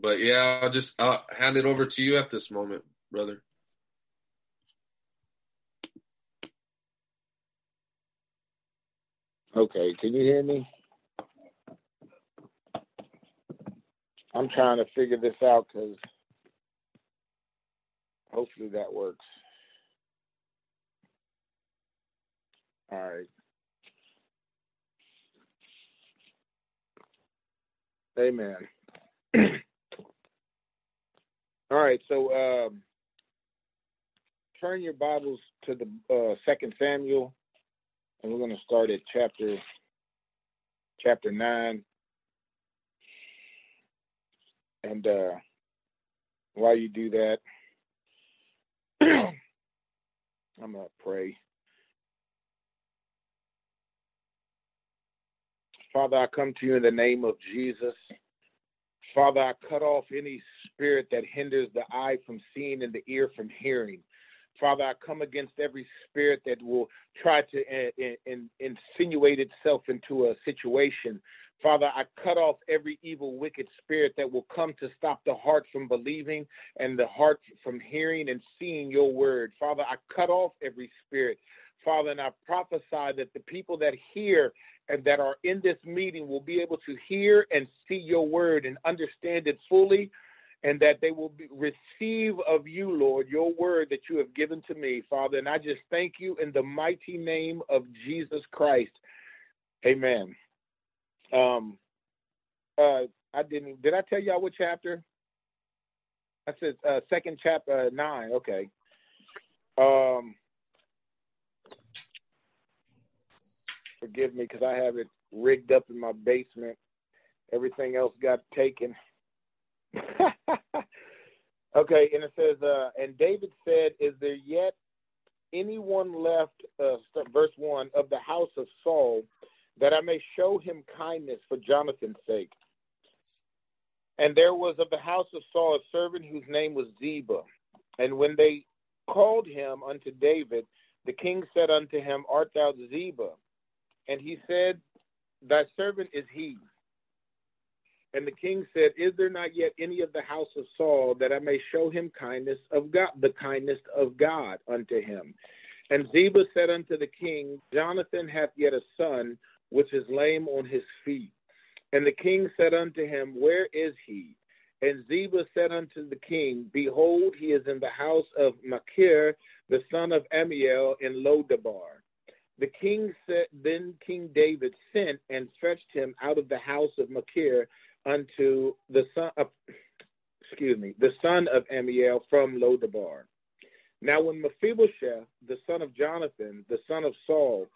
but yeah, I'll just I'll hand it over to you at this moment, brother. Okay, can you hear me? I'm trying to figure this out because hopefully that works. All right. Amen. All right, so um, turn your Bibles to the uh, Second Samuel, and we're going to start at chapter chapter nine. And uh, while you do that, I'm gonna pray. Father, I come to you in the name of Jesus. Father, I cut off any spirit that hinders the eye from seeing and the ear from hearing. Father, I come against every spirit that will try to in, in, insinuate itself into a situation. Father, I cut off every evil, wicked spirit that will come to stop the heart from believing and the heart from hearing and seeing your word. Father, I cut off every spirit. Father, and I prophesy that the people that hear and that are in this meeting will be able to hear and see your word and understand it fully and that they will receive of you, Lord, your word that you have given to me, Father. And I just thank you in the mighty name of Jesus Christ. Amen. Um, uh, I didn't. Did I tell y'all what chapter? I said uh, second chapter uh, nine. Okay. Um, forgive me because I have it rigged up in my basement. Everything else got taken. okay, and it says, uh, and David said, "Is there yet anyone left?" Uh, verse one of the house of Saul, that I may show him kindness for Jonathan's sake. And there was of the house of Saul a servant whose name was Ziba. And when they called him unto David, the king said unto him, Art thou Ziba? And he said, Thy servant is he. And the king said, Is there not yet any of the house of Saul that I may show him kindness of God, the kindness of God unto him? And Ziba said unto the king, Jonathan hath yet a son, which is lame on his feet. And the king said unto him, Where is he? And Ziba said unto the king, Behold, he is in the house of Machir, the son of Ammiel, in Lodebar. The king said, then King David sent and fetched him out of the house of Machir unto the son of, excuse me, the son of Ammiel from Lodebar. Now when Mephibosheth, the son of Jonathan, the son of Saul,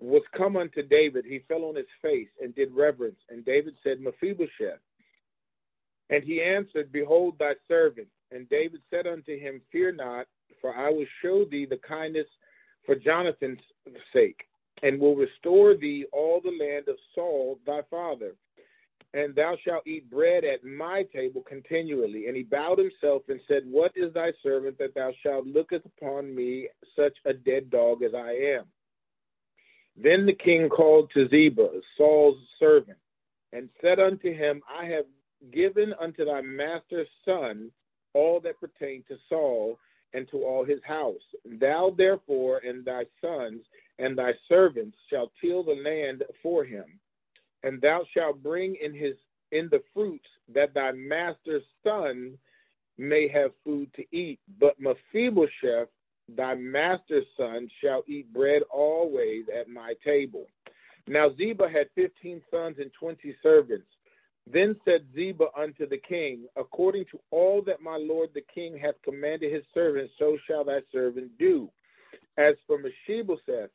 was come unto David, he fell on his face and did reverence. And David said, Mephibosheth. And he answered, Behold thy servant. And David said unto him, Fear not, for I will show thee the kindness for Jonathan's sake, and will restore thee all the land of Saul thy father. And thou shalt eat bread at my table continually. And he bowed himself and said, What is thy servant that thou shalt look upon me, such a dead dog as I am? Then the king called to Ziba, Saul's servant, and said unto him, I have given unto thy master's son all that pertained to Saul and to all his house. Thou therefore and thy sons and thy servants shall till the land for him, and thou shalt bring in his in the fruits that thy master's son may have food to eat. But Mephibosheth Thy master's son shall eat bread always at my table. Now Ziba had fifteen sons and twenty servants. Then said Ziba unto the king, According to all that my lord the king hath commanded his servant, so shall thy servant do. As for Mephibosheth,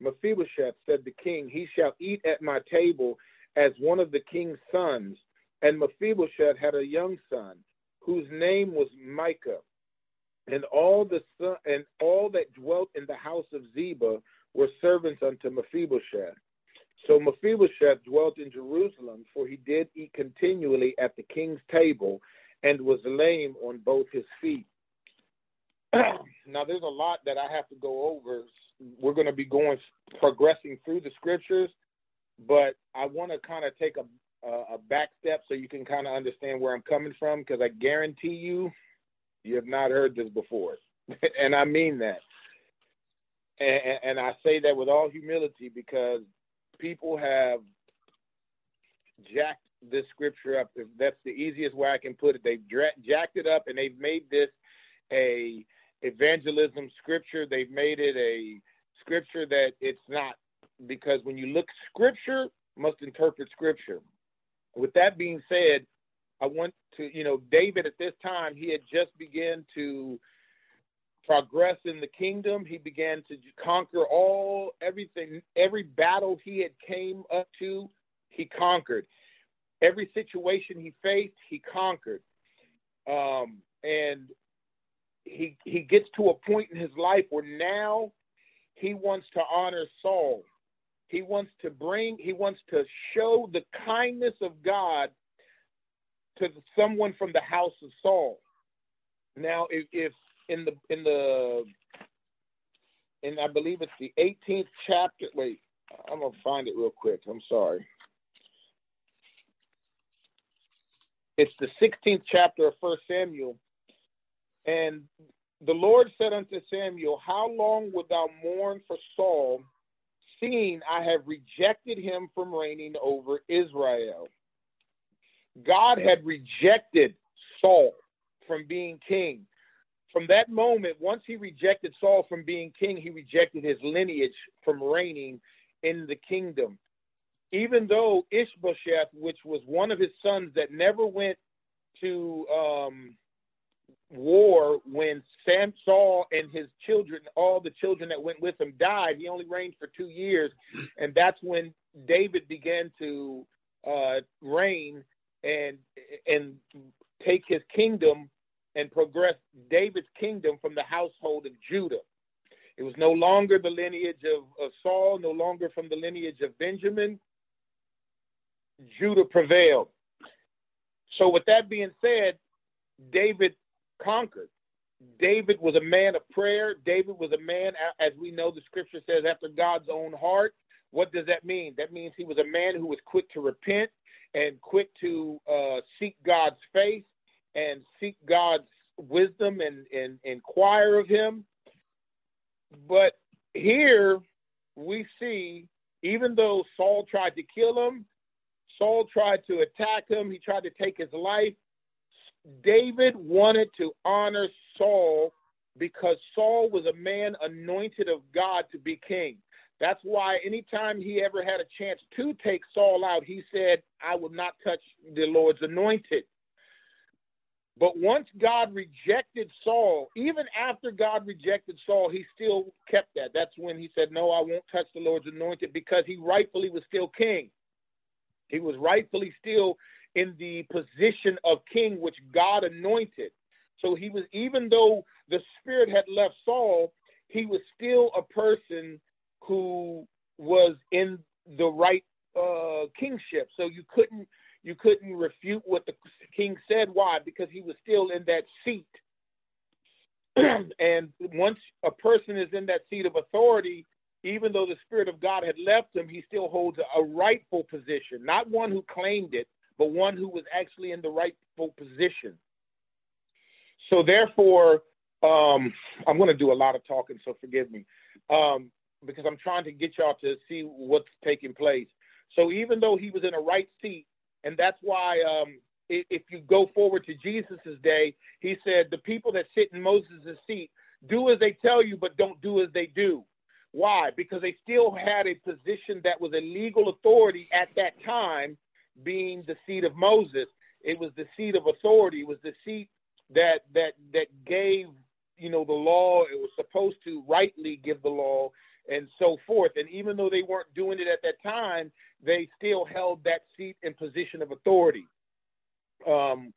Mephibosheth, said the king, he shall eat at my table as one of the king's sons. And Mephibosheth had a young son, whose name was Micah and all the son, and all that dwelt in the house of Ziba were servants unto Mephibosheth. So Mephibosheth dwelt in Jerusalem, for he did eat continually at the king's table, and was lame on both his feet. now, there's a lot that I have to go over. We're going to be going progressing through the scriptures, but I want to kind of take a a back step so you can kind of understand where I'm coming from because I guarantee you, you have not heard this before, and I mean that. And, and I say that with all humility because people have jacked this scripture up. That's the easiest way I can put it, they've jacked it up and they've made this a evangelism scripture. They've made it a scripture that it's not because when you look scripture must interpret scripture. With that being said, I want to, you know, David at this time, he had just begun to progress in the kingdom. He began to conquer all everything, every battle he had came up to, he conquered. Every situation he faced, he conquered. Um, and he he gets to a point in his life where now he wants to honor Saul. He wants to bring, he wants to show the kindness of God to someone from the house of Saul. Now, if, if in the in the in I believe it's the 18th chapter. Wait, I'm gonna find it real quick. I'm sorry. It's the 16th chapter of First Samuel, and the Lord said unto Samuel, How long wilt thou mourn for Saul, seeing I have rejected him from reigning over Israel? God had rejected Saul from being king. From that moment, once he rejected Saul from being king, he rejected his lineage from reigning in the kingdom. Even though Ishbosheth, which was one of his sons that never went to um, war when Sam Saul and his children, all the children that went with him, died. He only reigned for two years, and that's when David began to uh, reign and and take his kingdom and progress David's kingdom from the household of Judah. It was no longer the lineage of, of Saul, no longer from the lineage of Benjamin. Judah prevailed. So, with that being said, David conquered. David was a man of prayer. David was a man, as we know the scripture says, after God's own heart. What does that mean? That means he was a man who was quick to repent and quick to uh, seek God's face and seek God's wisdom and, and inquire of him. But here we see, even though Saul tried to kill him, Saul tried to attack him, he tried to take his life. David wanted to honor Saul because Saul was a man anointed of God to be king. That's why anytime he ever had a chance to take Saul out, he said, I will not touch the Lord's anointed. But once God rejected Saul, even after God rejected Saul, he still kept that. That's when he said, No, I won't touch the Lord's anointed because he rightfully was still king. He was rightfully still in the position of king, which God anointed. So he was, even though the spirit had left Saul, he was still a person who was in the right uh, kingship. So you couldn't you couldn't refute what the king said. Why? Because he was still in that seat. and once a person is in that seat of authority, even though the Spirit of God had left him, he still holds a, rightful position, not one who claimed it, but one who was actually in the rightful position. So, therefore, um, I'm going to do a lot of talking, so forgive me, um, because I'm trying to get y'all to see what's taking place. So, even though he was in a right seat, and that's why um, if you go forward to Jesus' day, he said, The people that sit in Moses' seat do as they tell you, but don't do as they do. Why? Because they still had a position that was a legal authority at that time, being the seat of Moses. It was the seat of authority. It was the seat that that that gave you know the law. It was supposed to rightly give the law and so forth. And even though they weren't doing it at that time, they still held that seat in position of authority um,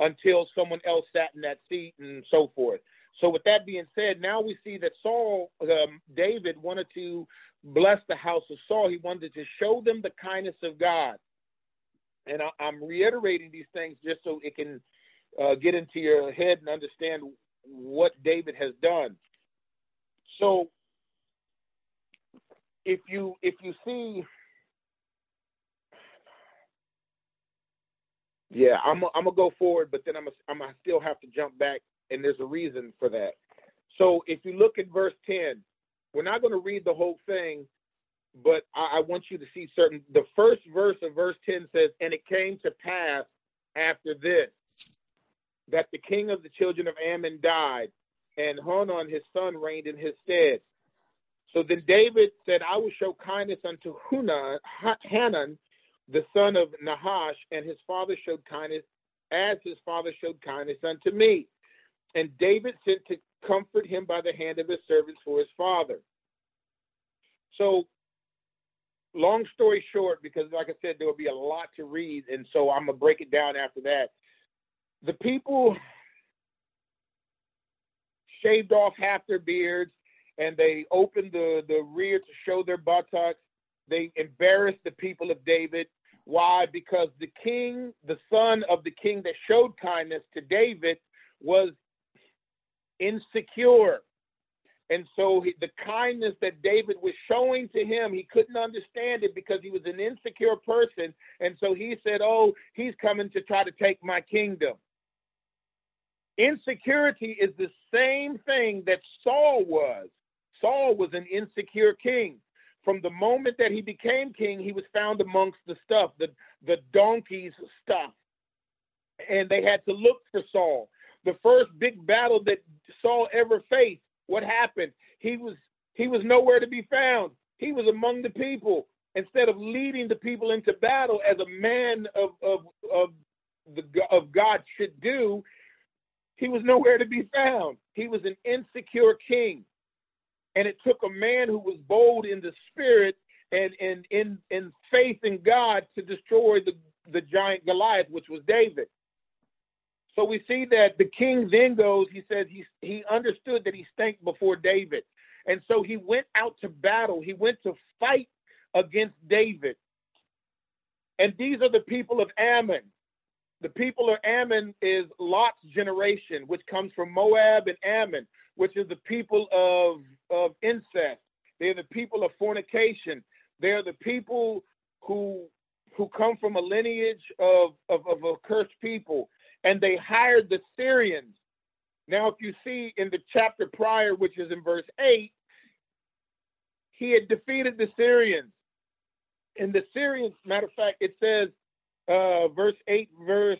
until someone else sat in that seat and so forth. So, with that being said, now we see that Saul, um, David, wanted to bless the house of Saul. He wanted to show them the kindness of God. And I, am reiterating these things just so it can uh, get into your head and understand what David has done. So, if you if you see Yeah, I'm I'm gonna go forward, but then I'm a, I'm gonna still have to jump back, and there's a reason for that. So if you look at verse ten, we're not going to read the whole thing, but I, I want you to see certain. The first verse of verse ten says, "And it came to pass after this that the king of the children of Ammon died, and Hanun his son reigned in his stead." So then David said, "I will show kindness unto Hunan, Hanun, the son of Nahash, and his father showed kindness as his father showed kindness unto me. And David sent to comfort him by the hand of his servants for his father. So, long story short, because like I said, there will be a lot to read, and so I'm gonna break it down after that. The people shaved off half their beards and they opened the, the rear to show their buttocks. They embarrassed the people of David. Why? Because the king, the son of the king that showed kindness to David, was insecure. And so he, the kindness that David was showing to him, he couldn't understand it because he was an insecure person. And so he said, Oh, he's coming to try to take my kingdom. Insecurity is the same thing that Saul was. Saul was an insecure king. From the moment that he became king, he was found amongst the stuff, the, the donkey's stuff. And they had to look for Saul. The first big battle that Saul ever faced, what happened? He was he was nowhere to be found. He was among the people. Instead of leading the people into battle as a man of of of the of God should do, he was nowhere to be found. He was an insecure king. And it took a man who was bold in the spirit and, and in, in faith in God to destroy the, the giant Goliath, which was David. So we see that the king then goes, he says he, he understood that he stank before David. And so he went out to battle. He went to fight against David. And these are the people of Ammon. The people of Ammon is Lot's generation, which comes from Moab and Ammon, which is the people of of incest. They're the people of fornication. They're the people who who come from a lineage of, of, of a cursed people. And they hired the Syrians. Now, if you see in the chapter prior, which is in verse 8, he had defeated the Syrians. In the Syrians, matter of fact, it says, uh, verse 8, verse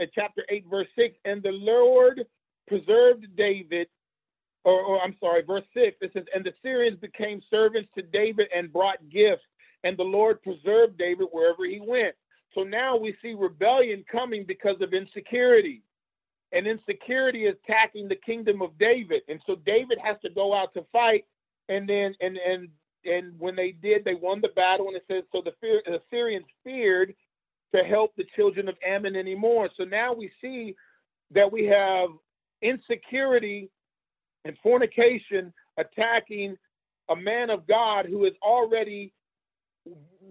uh, chapter 8, verse 6, and the Lord preserved David or, or I'm sorry, verse 6, it says, And the Syrians became servants to David and brought gifts, and the Lord preserved David wherever he went. So now we see rebellion coming because of insecurity. And insecurity is attacking the kingdom of David. And so David has to go out to fight. And then, and, and, and when they did, they won the battle. And it says, so the, fear, the Syrians feared to help the children of Ammon anymore. So now we see that we have insecurity and fornication attacking a man of God who is already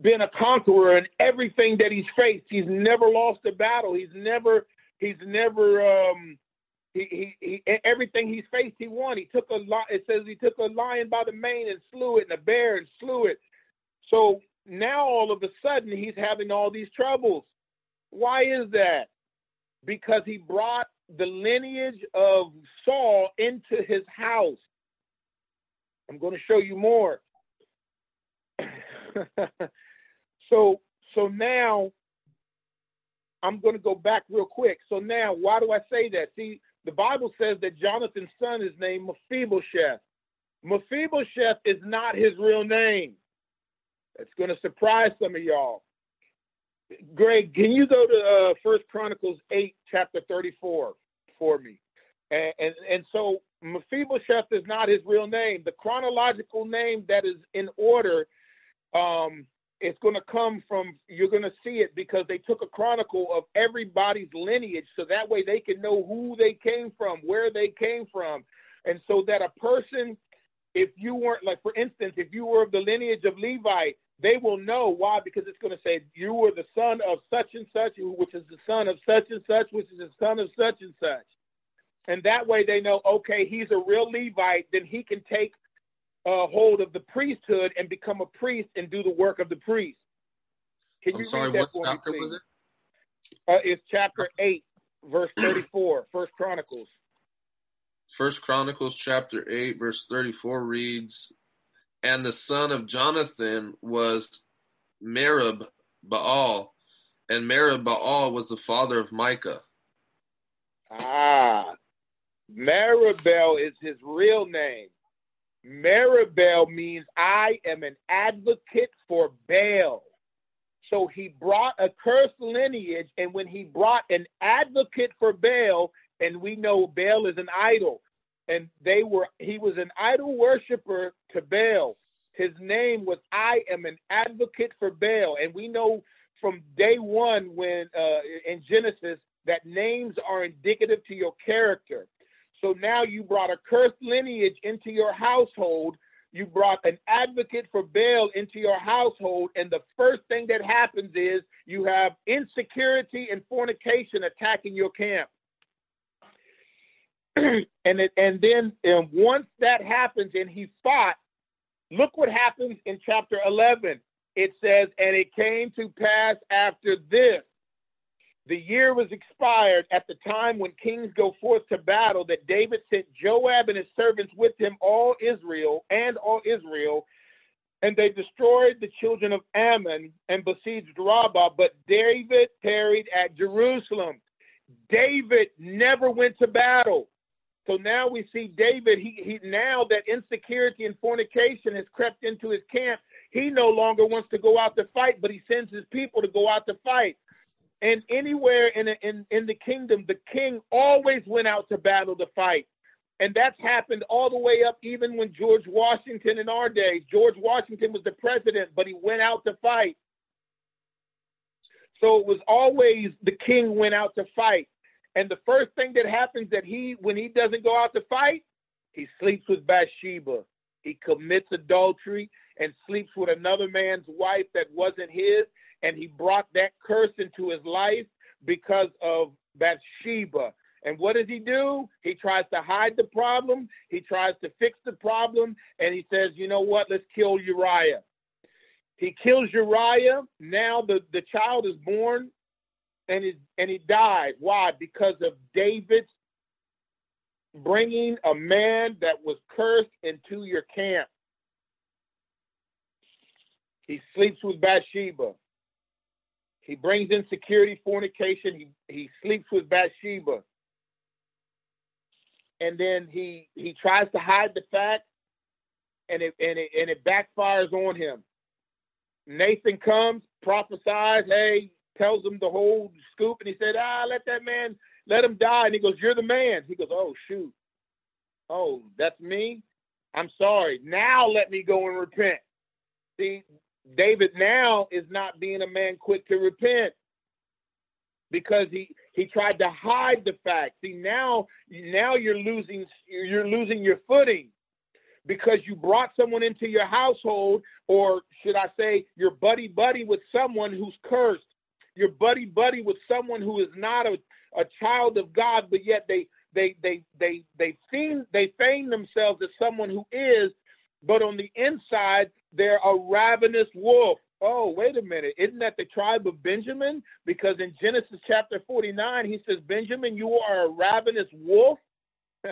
been a conqueror in everything that he's faced. He's never lost a battle. He's never he's never um he, he, he everything he's faced he won. He took a lot it says he took a lion by the mane and slew it and a bear and slew it. So now all of a sudden he's having all these troubles. Why is that? Because he brought the lineage of Saul into his house. I'm going to show you more. so so now I'm going to go back real quick. So now why do I say that? See, the Bible says that Jonathan's son is named Mephibosheth. Mephibosheth is not his real name. That's going to surprise some of y'all. Greg, can you go to uh, First Chronicles eight, chapter thirty-four, for me? And, and and so Mephibosheth is not his real name. The chronological name that is in order, um, it's going to come from. You're going to see it because they took a chronicle of everybody's lineage, so that way they can know who they came from, where they came from, and so that a person, if you weren't like, for instance, if you were of the lineage of Levite, they will know why because it's going to say you were the son of such and such, which is the son of such and such, which is the son of such and such. And that way they know, okay, he's a real Levite, then he can take uh, hold of the priesthood and become a priest and do the work of the priest. Can I'm you sorry, what chapter was it? Uh, it's chapter 8, verse 34, First Chronicles. First Chronicles chapter 8, verse 34 reads, And the son of Jonathan was Merib Baal, and Merib Baal was the father of Micah. Ah, Merib-Baal is his real name. Merib-Baal means I am an advocate for Baal. So he brought a cursed lineage, and when he brought an advocate for Baal, and we know Baal is an idol, and they were he was an idol worshiper to Baal. His name was I am an advocate for Baal, and we know from day one when uh, in Genesis that names are indicative to your character. So now you brought a cursed lineage into your household. You brought an advocate for Baal into your household, and the first thing that happens is you have insecurity and fornication attacking your camp. and it, and then and once that happens and he fought, look what happens in chapter 11. It says, and it came to pass after this the year was expired at the time when kings go forth to battle that David sent Joab and his servants with him, all Israel and all Israel, and they destroyed the children of Ammon and besieged Rabbah, but David tarried at Jerusalem. David never went to battle. So now we see David, he, he now that insecurity and fornication has crept into his camp, he no longer wants to go out to fight, but he sends his people to go out to fight. And anywhere in, in, in the kingdom, the king always went out to battle to fight. And that's happened all the way up, even when George Washington in our days. George Washington was the president, but he went out to fight. So it was always the king went out to fight. And the first thing that happens that he, when he doesn't go out to fight, he sleeps with Bathsheba. He commits adultery and sleeps with another man's wife that wasn't his and he brought that curse into his life because of Bathsheba. And what does he do? He tries to hide the problem. He tries to fix the problem. And he says, you know what? Let's kill Uriah. He kills Uriah. Now the, the child is born and he, and he died. Why? Because of David's bringing a man that was cursed into your camp. He sleeps with Bathsheba. He brings insecurity, fornication. He he sleeps with Bathsheba, and then he he tries to hide the fact, and it and it and it backfires on him. Nathan comes, prophesies, hey, tells him the whole scoop, and he said, ah, let that man, let him die. And he goes, you're the man. He goes, oh shoot, oh that's me. I'm sorry. Now let me go and repent. See, David now is not being a man quick to repent because he he tried to hide the fact. See now now you're losing you're losing your footing because you brought someone into your household or should I say you're buddy buddy with someone who's cursed. You're buddy buddy with someone who is not a, a child of God but yet they they they they they feign they feign themselves as someone who is but on the inside they're a ravenous wolf. Oh, wait a minute. Isn't that the tribe of Benjamin? Because in Genesis chapter 49, he says, Benjamin, you are a ravenous wolf.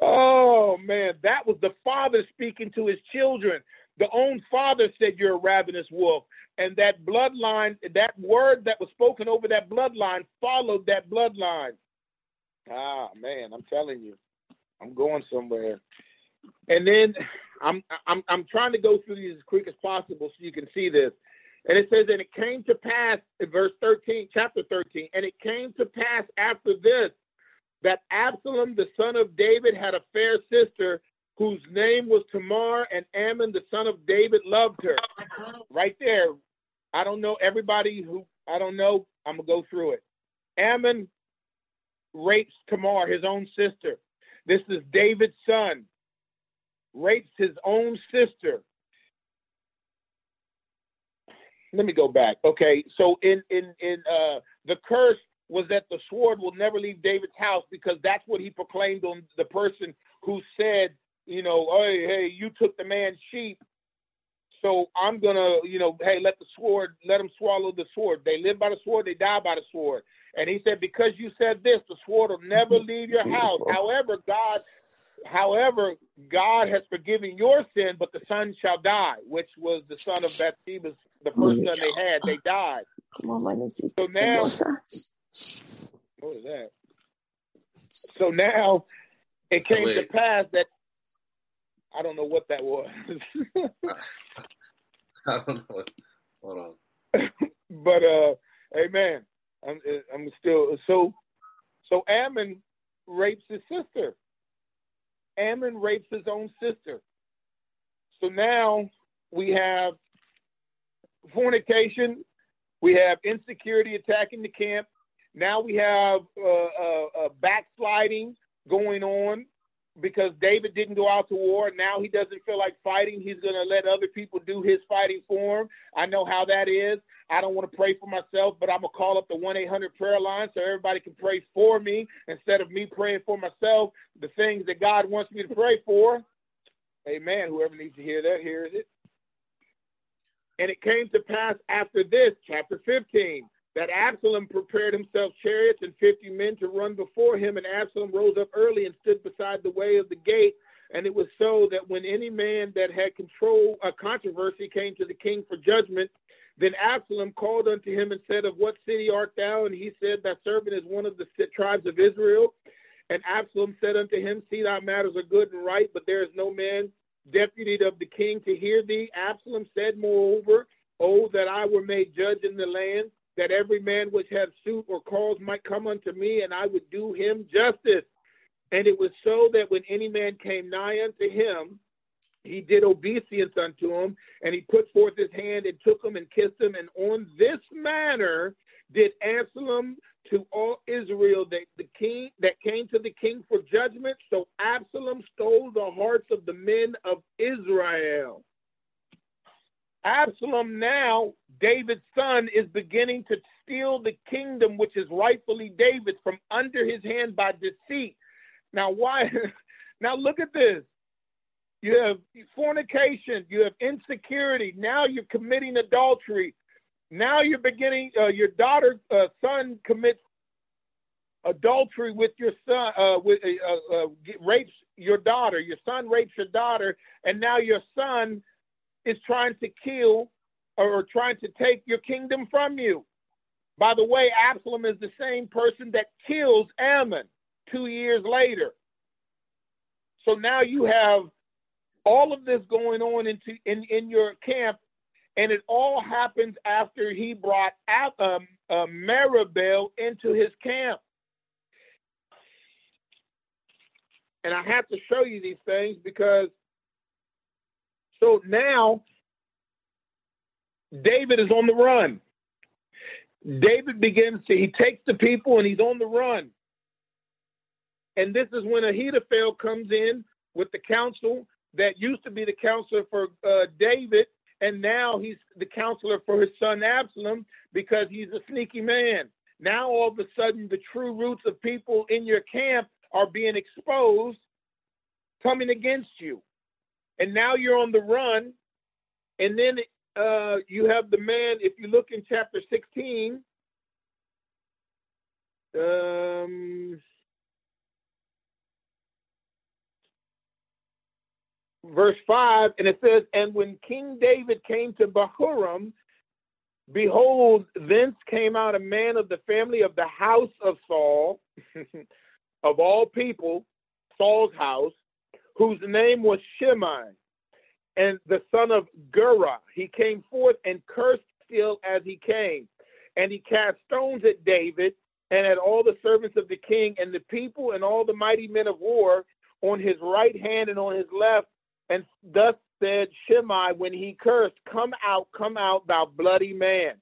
oh, man. That was the father speaking to his children. The own father said, You're a ravenous wolf. And that bloodline, that word that was spoken over that bloodline followed that bloodline. Ah, man, I'm telling you, I'm going somewhere. And then I'm I'm I'm trying to go through these as quick as possible so you can see this. And it says, and it came to pass in verse 13, chapter 13, and it came to pass after this that Absalom, the son of David, had a fair sister whose name was Tamar, and Amnon, the son of David, loved her. Right there. I don't know everybody who I don't know. I'm gonna go through it. Amnon rapes Tamar, his own sister. This is David's son rapes his own sister. Let me go back. Okay, so in in in uh, the curse was that the sword will never leave David's house because that's what he proclaimed on the person who said, you know, hey, hey, you took the man's sheep. So I'm gonna, you know, hey, let the sword, let them swallow the sword. They live by the sword, they die by the sword. And he said, because you said this, the sword will never leave your house. However, God, however, God has forgiven your sin, but the son shall die, which was the son of Bathsheba, the first son they had. They died. So now, what is that? So now it came to pass that I don't know what that was. I don't know. Hold on. but uh, amen. I'm, I'm still so. So Amnon rapes his sister. Amnon rapes his own sister. So now we have fornication. We have insecurity attacking the camp. Now we have uh, uh, uh, backsliding going on because David didn't go out to war. Now he doesn't feel like fighting. He's going to let other people do his fighting for him. I know how that is. I don't want to pray for myself, but I'm going to call up the 1 800 prayer line so everybody can pray for me instead of me praying for myself, the things that God wants me to pray for. Amen. Whoever needs to hear that, hears it. And it came to pass after this, chapter 15, that Absalom prepared himself chariots and fifty men to run before him, and Absalom rose up early and stood beside the way of the gate. And it was so that when any man that had control a controversy came to the king for judgment, then Absalom called unto him and said, Of what city art thou? And he said, Thy servant is one of the tribes of Israel. And Absalom said unto him, See, thy matters are good and right, but there is no man deputy of the king to hear thee. Absalom said, Moreover, Oh, that I were made judge in the land that every man which had suit or cause might come unto me, and I would do him justice. And it was so that when any man came nigh unto him, he did obeisance unto him, and he put forth his hand and took him and kissed him. And on this manner did Absalom to all Israel that the king that came to the king for judgment. So Absalom stole the hearts of the men of Israel. Absalom now, David's son, is beginning to steal the kingdom which is rightfully David's from under his hand by deceit. Now, why? now, look at this. You have fornication, you have insecurity. Now you're committing adultery. Now you're beginning, uh, your daughter, uh, son commits adultery with your son, uh, with uh, uh, rapes your daughter. Your son rapes your daughter, and now your son is trying to kill or trying to take your kingdom from you. By the way, Absalom is the same person that kills Amnon two years later. So now you have all of this going on into in, in your camp, and it all happens after he brought um, uh, Merib-Baal into his camp. And I have to show you these things because so now David is on the run. David begins to, he takes the people and he's on the run. And this is when Ahithophel comes in with the counsel that used to be the counselor for uh, David, and now he's the counselor for his son Absalom because he's a sneaky man. Now all of a sudden, the true roots of people in your camp are being exposed, coming against you and now you're on the run. And then uh, you have the man, if you look in chapter 16, um, verse 5, and it says, And when King David came to Bahurim, behold, thence came out a man of the family of the house of Saul, of all people, Saul's house, whose name was Shimei, and the son of Gera. He came forth and cursed still as he came. And he cast stones at David and at all the servants of the king and the people and all the mighty men of war on his right hand and on his left. And thus said Shimei when he cursed, Come out, come out, thou bloody man,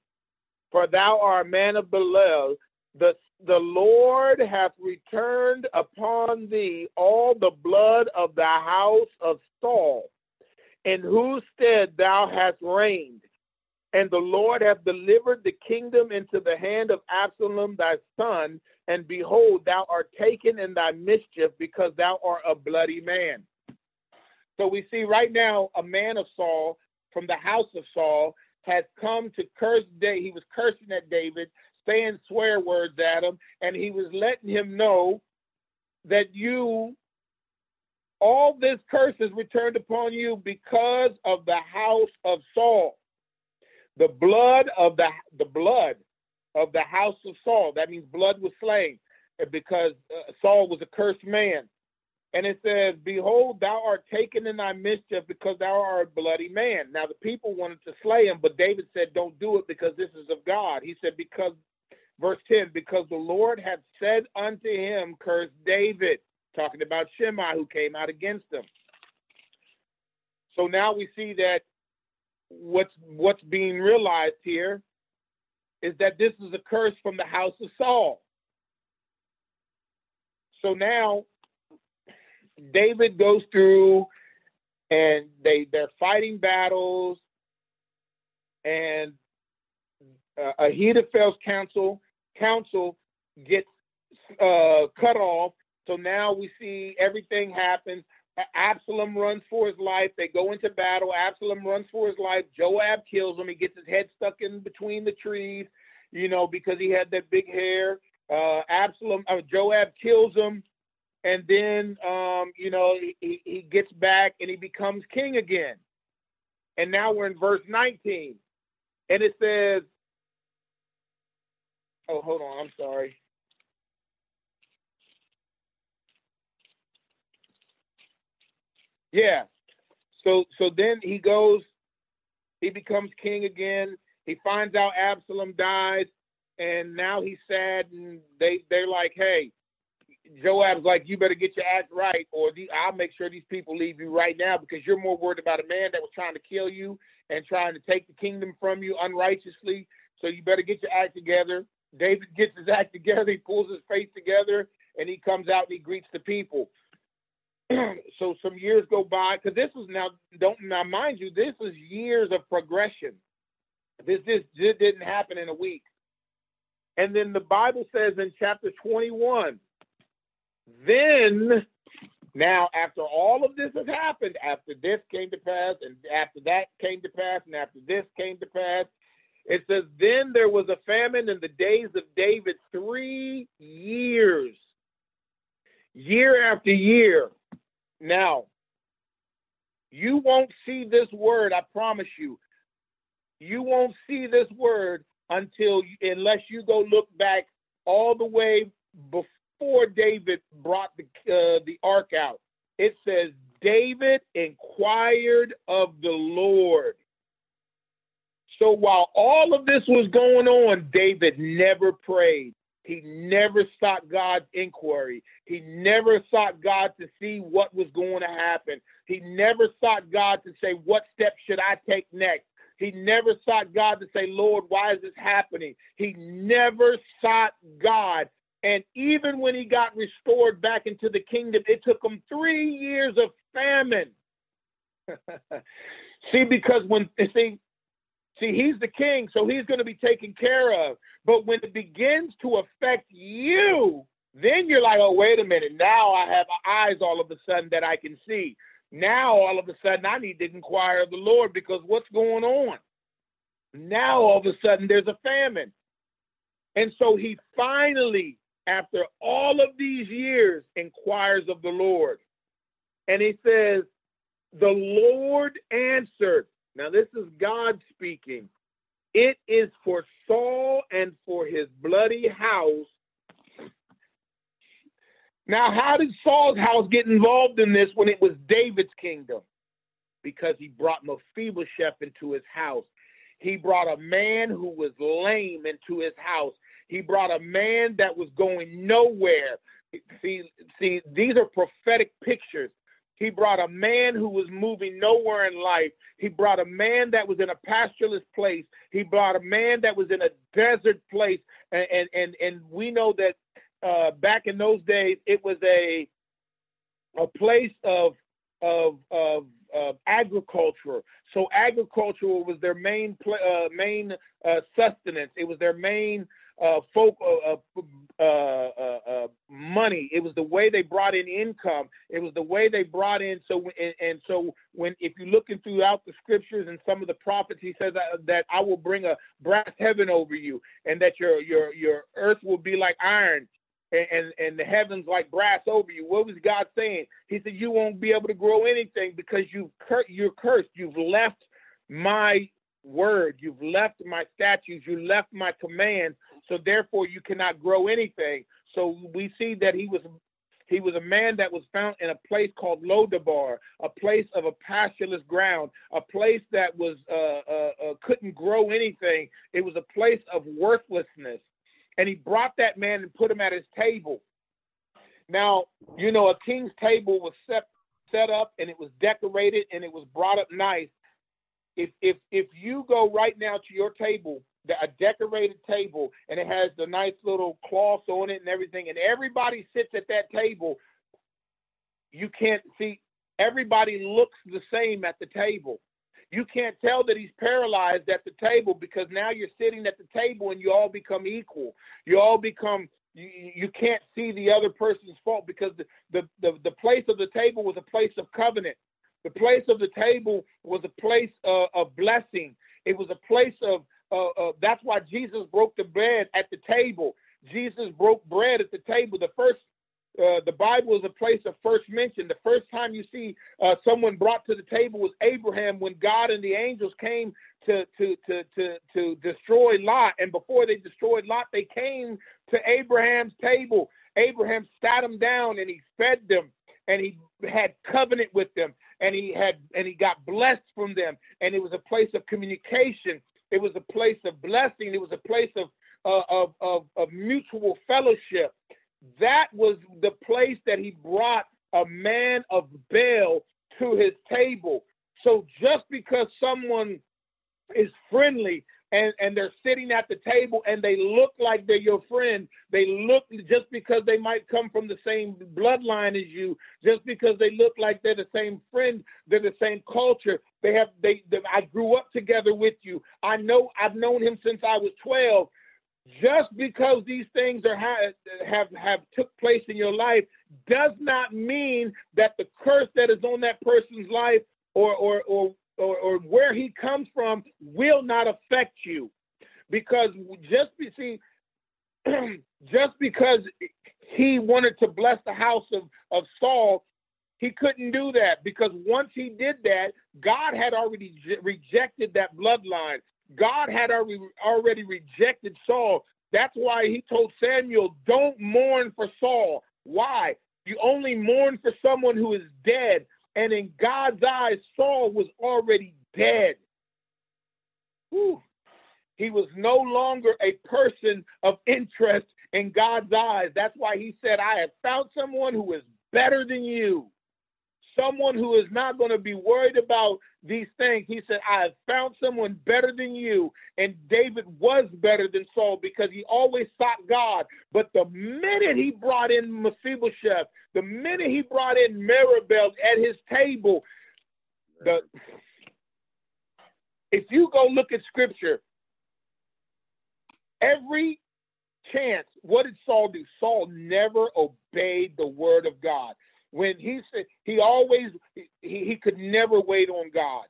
for thou art a man of Belial, the the Lord hath returned upon thee all the blood of the house of Saul, in whose stead thou hast reigned. And the Lord hath delivered the kingdom into the hand of Absalom thy son, and behold, thou art taken in thy mischief, because thou art a bloody man. So we see right now a man of Saul from the house of Saul has come to curse David. He was cursing at David, saying swear words at him, and he was letting him know that you, all this curse is returned upon you because of the house of Saul. The blood of the the blood of the house of Saul. That means blood was slain because uh, Saul was a cursed man. And it says, Behold, thou art taken in thy mischief because thou art a bloody man. Now, the people wanted to slay him, but David said, Don't do it because this is of God. He said, Because, verse 10, because the Lord had said unto him, Curse David, talking about Shimei who came out against him. So now we see that what's what's being realized here is that this is a curse from the house of Saul. So now David goes through and they they're fighting battles and uh, Ahithophel's counsel counsel gets uh, cut off. So now we see everything happens. Absalom runs for his life. They go into battle. Absalom runs for his life. Joab kills him. He gets his head stuck in between the trees, you know, because he had that big hair. Uh, Absalom, uh, Joab kills him and then um, you know he, he gets back and he becomes king again. And now we're in verse 19, and it says, "Oh, hold on, I'm sorry." Yeah. So so then he goes, he becomes king again. He finds out Absalom dies, and now he's sad, and they they're like, "Hey, Joab's like, you better get your act right, or the, I'll make sure these people leave you right now because you're more worried about a man that was trying to kill you and trying to take the kingdom from you unrighteously. So you better get your act together. David gets his act together. He pulls his face together and he comes out and he greets the people. so some years go by because this was now don't now mind you this was years of progression. This this, this didn't happen in a week. And then the Bible says in chapter 21 then, now after all of this has happened, after this came to pass, and after that came to pass, and after this came to pass, it says, Then there was a famine in the days of David three years, year after year. Now, you won't see this word, I promise you. You won't see this word until, unless you go look back all the way before David brought the uh, the ark out, it says David inquired of the Lord. So while all of this was going on, David never prayed. He never sought God's inquiry. He never sought God to see what was going to happen. He never sought God to say, What steps should I take next? He never sought God to say, Lord, why is this happening? He never sought God and even when he got restored back into the kingdom, it took him three years of famine. see, because when see, see, he's the king, so he's going to be taken care of. But when it begins to affect you, then you're like, oh, wait a minute. Now I have eyes all of a sudden that I can see. Now all of a sudden I need to inquire of the Lord because what's going on? Now all of a sudden there's a famine. And so he finally after all of these years, inquires of the Lord. And he says, The Lord answered. Now, this is God speaking. It is for Saul and for his bloody house. Now, how did Saul's house get involved in this when it was David's kingdom? Because he brought Mephibosheth into his house. He brought a man who was lame into his house. He brought a man that was going nowhere. See, see, these are prophetic pictures. He brought a man who was moving nowhere in life. He brought a man that was in a pastureless place. He brought a man that was in a desert place. And and and, and we know that uh, back in those days, it was a a place of of of, of agriculture. So agriculture was their main uh, main uh, sustenance. It was their main uh, folk uh, uh, uh, uh, money. It was the way they brought in income. It was the way they brought in. So and, and so when if you're looking throughout the scriptures and some of the prophets, he says that, that I will bring a brass heaven over you, and that your your your earth will be like iron, and, and, and the heavens like brass over you. What was God saying? He said, You won't be able to grow anything because you cur- you're cursed. You've left my word, you've left my statutes, you left my commands, so therefore you cannot grow anything. So we see that he was he was a man that was found in a place called Lodebar, a place of a pastureless ground, a place that was uh, uh, uh, couldn't grow anything. It was a place of worthlessness and he brought that man and put him at his table. Now, you know, a king's table was set set up and it was decorated and it was brought up nice. If if if you go right now to your table, a decorated table, and it has the nice little cloths on it and everything, and everybody sits at that table, you can't see. Everybody looks the same at the table. You can't tell that he's paralyzed at the table because now you're sitting at the table and you all become equal. You all become you, you can't see the other person's fault because the, the, the, the place of the table was a place of covenant. The place of the table was a place of blessing. It was a place of, uh, uh, that's why Jesus broke the bread at the table. Jesus broke bread at the table. The first uh, the Bible is a place of first mention. The first time you see uh, someone brought to the table was Abraham when God and the angels came to, to, to, to, to destroy Lot. And before they destroyed Lot, they came to Abraham's table. Abraham sat them down and he fed them and he had covenant with them and he had and he got blessed from them. And it was a place of communication. It was a place of blessing. It was a place of, uh, of, of, of mutual fellowship that was the place that he brought a man of Baal to his table. So just because someone is friendly and, and they're sitting at the table and they look like they're your friend, they look just because they might come from the same bloodline as you, just because they look like they're the same friend, they're the same culture. They have they, they I grew up together with you. I know I've known him since I was 12 just because these things are have have, have took place in your life does not mean that the curse that is on that person's life or or or or, or where he comes from will not affect you because just be, see just because he wanted to bless the house of, of Saul he couldn't do that because once he did that, God had already rejected that bloodline. God had already rejected Saul. That's why he told Samuel, don't mourn for Saul. Why? You only mourn for someone who is dead. And in God's eyes, Saul was already dead. Whew. He was no longer a person of interest in God's eyes. That's why he said, I have found someone who is better than you someone who is not going to be worried about these things. He said, I have found someone better than you. And David was better than Saul because he always sought God. But the minute he brought in Mephibosheth, the minute he brought in Merib-Baal at his table, the if you go look at scripture, every chance, what did Saul do? Saul never obeyed the word of God when he said he always he, he could never wait on God.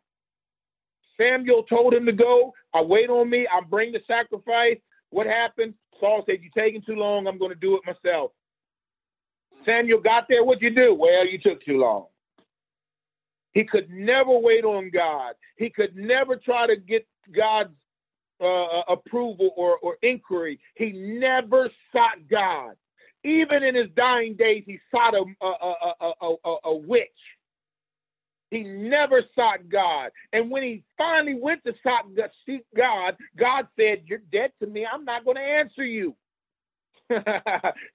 Samuel told him to go. I wait on me. I bring the sacrifice. What happened? Saul said, "You're taking too long. I'm going to do it myself." Samuel got there. What'd you do? Well, you took too long. He could never wait on God. He could never try to get God's uh, approval or, or inquiry. He never sought God. Even in his dying days, he sought a, a, a, a, witch. He never sought God. And when he finally went to seek God, God said, You're dead to me. I'm not going to answer you.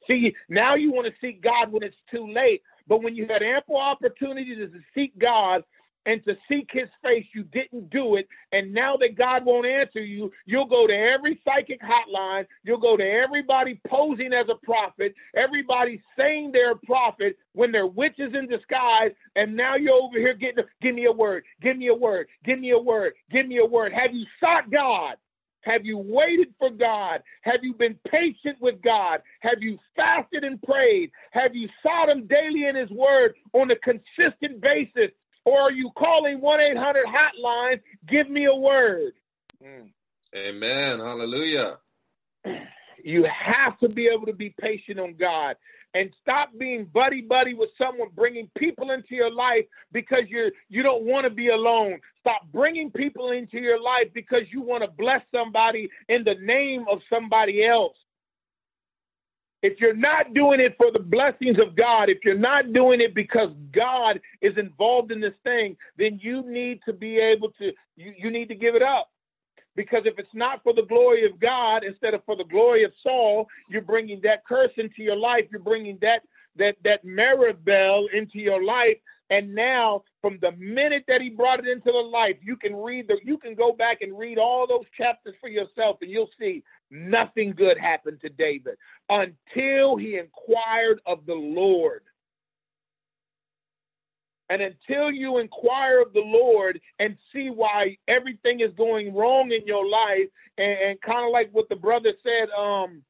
See, now you want to seek God when it's too late. But when you had ample opportunity to seek God, and to seek his face, you didn't do it. And now that God won't answer you, you'll go to every psychic hotline. You'll go to everybody posing as a prophet, everybody saying they're a prophet when they're witches in disguise. And now you're over here getting, give me a word, give me a word, give me a word, give me a word. Have you sought God? Have you waited for God? Have you been patient with God? Have you fasted and prayed? Have you sought Him daily in His Word on a consistent basis? Or are you calling 1 800 hotline, give me a word? Mm. Amen. Hallelujah. You have to be able to be patient on God and stop being buddy buddy with someone bringing people into your life because you're you don't want to be alone stop bringing people into your life because you want to bless somebody in the name of somebody else if you're not doing it for the blessings of God, if you're not doing it because God is involved in this thing, then you need to be able to, you, you need to give it up. Because if it's not for the glory of God instead of for the glory of Saul, you're bringing that curse into your life. You're bringing that that that Merib-Baal into your life. And now, from the minute that he brought it into the life, you can read the you can go back and read all those chapters for yourself, and you'll see nothing good happened to David until he inquired of the Lord. And until you inquire of the Lord and see why everything is going wrong in your life, and, and kind of like what the brother said um,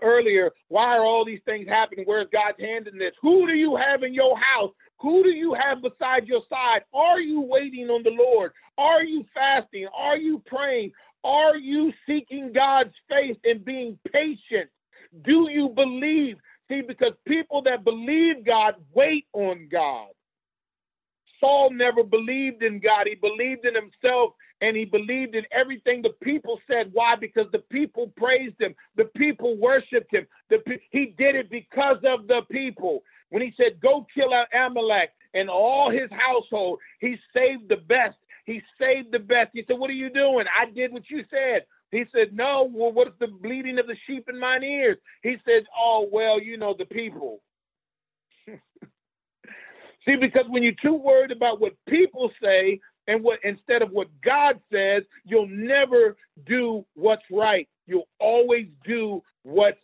earlier, why are all these things happening? Where's God's hand in this? Who do you have in your house? Who do you have beside your side? Are you waiting on the Lord? Are you fasting? Are you praying? Are you seeking God's face and being patient? Do you believe? See, because people that believe God wait on God. Saul never believed in God. He believed in himself and he believed in everything the people said. Why? Because the people praised him. The people worshiped him. The, he did it because of the people. When he said, Go kill Amalek and all his household, he saved the best. He saved the best. He said, What are you doing? I did what you said. He said, No, well, what's the bleeding of the sheep in mine ears? He said, Oh, well, you know, the people. See, because when you're too worried about what people say and what instead of what God says, you'll never do what's right. You'll always do what's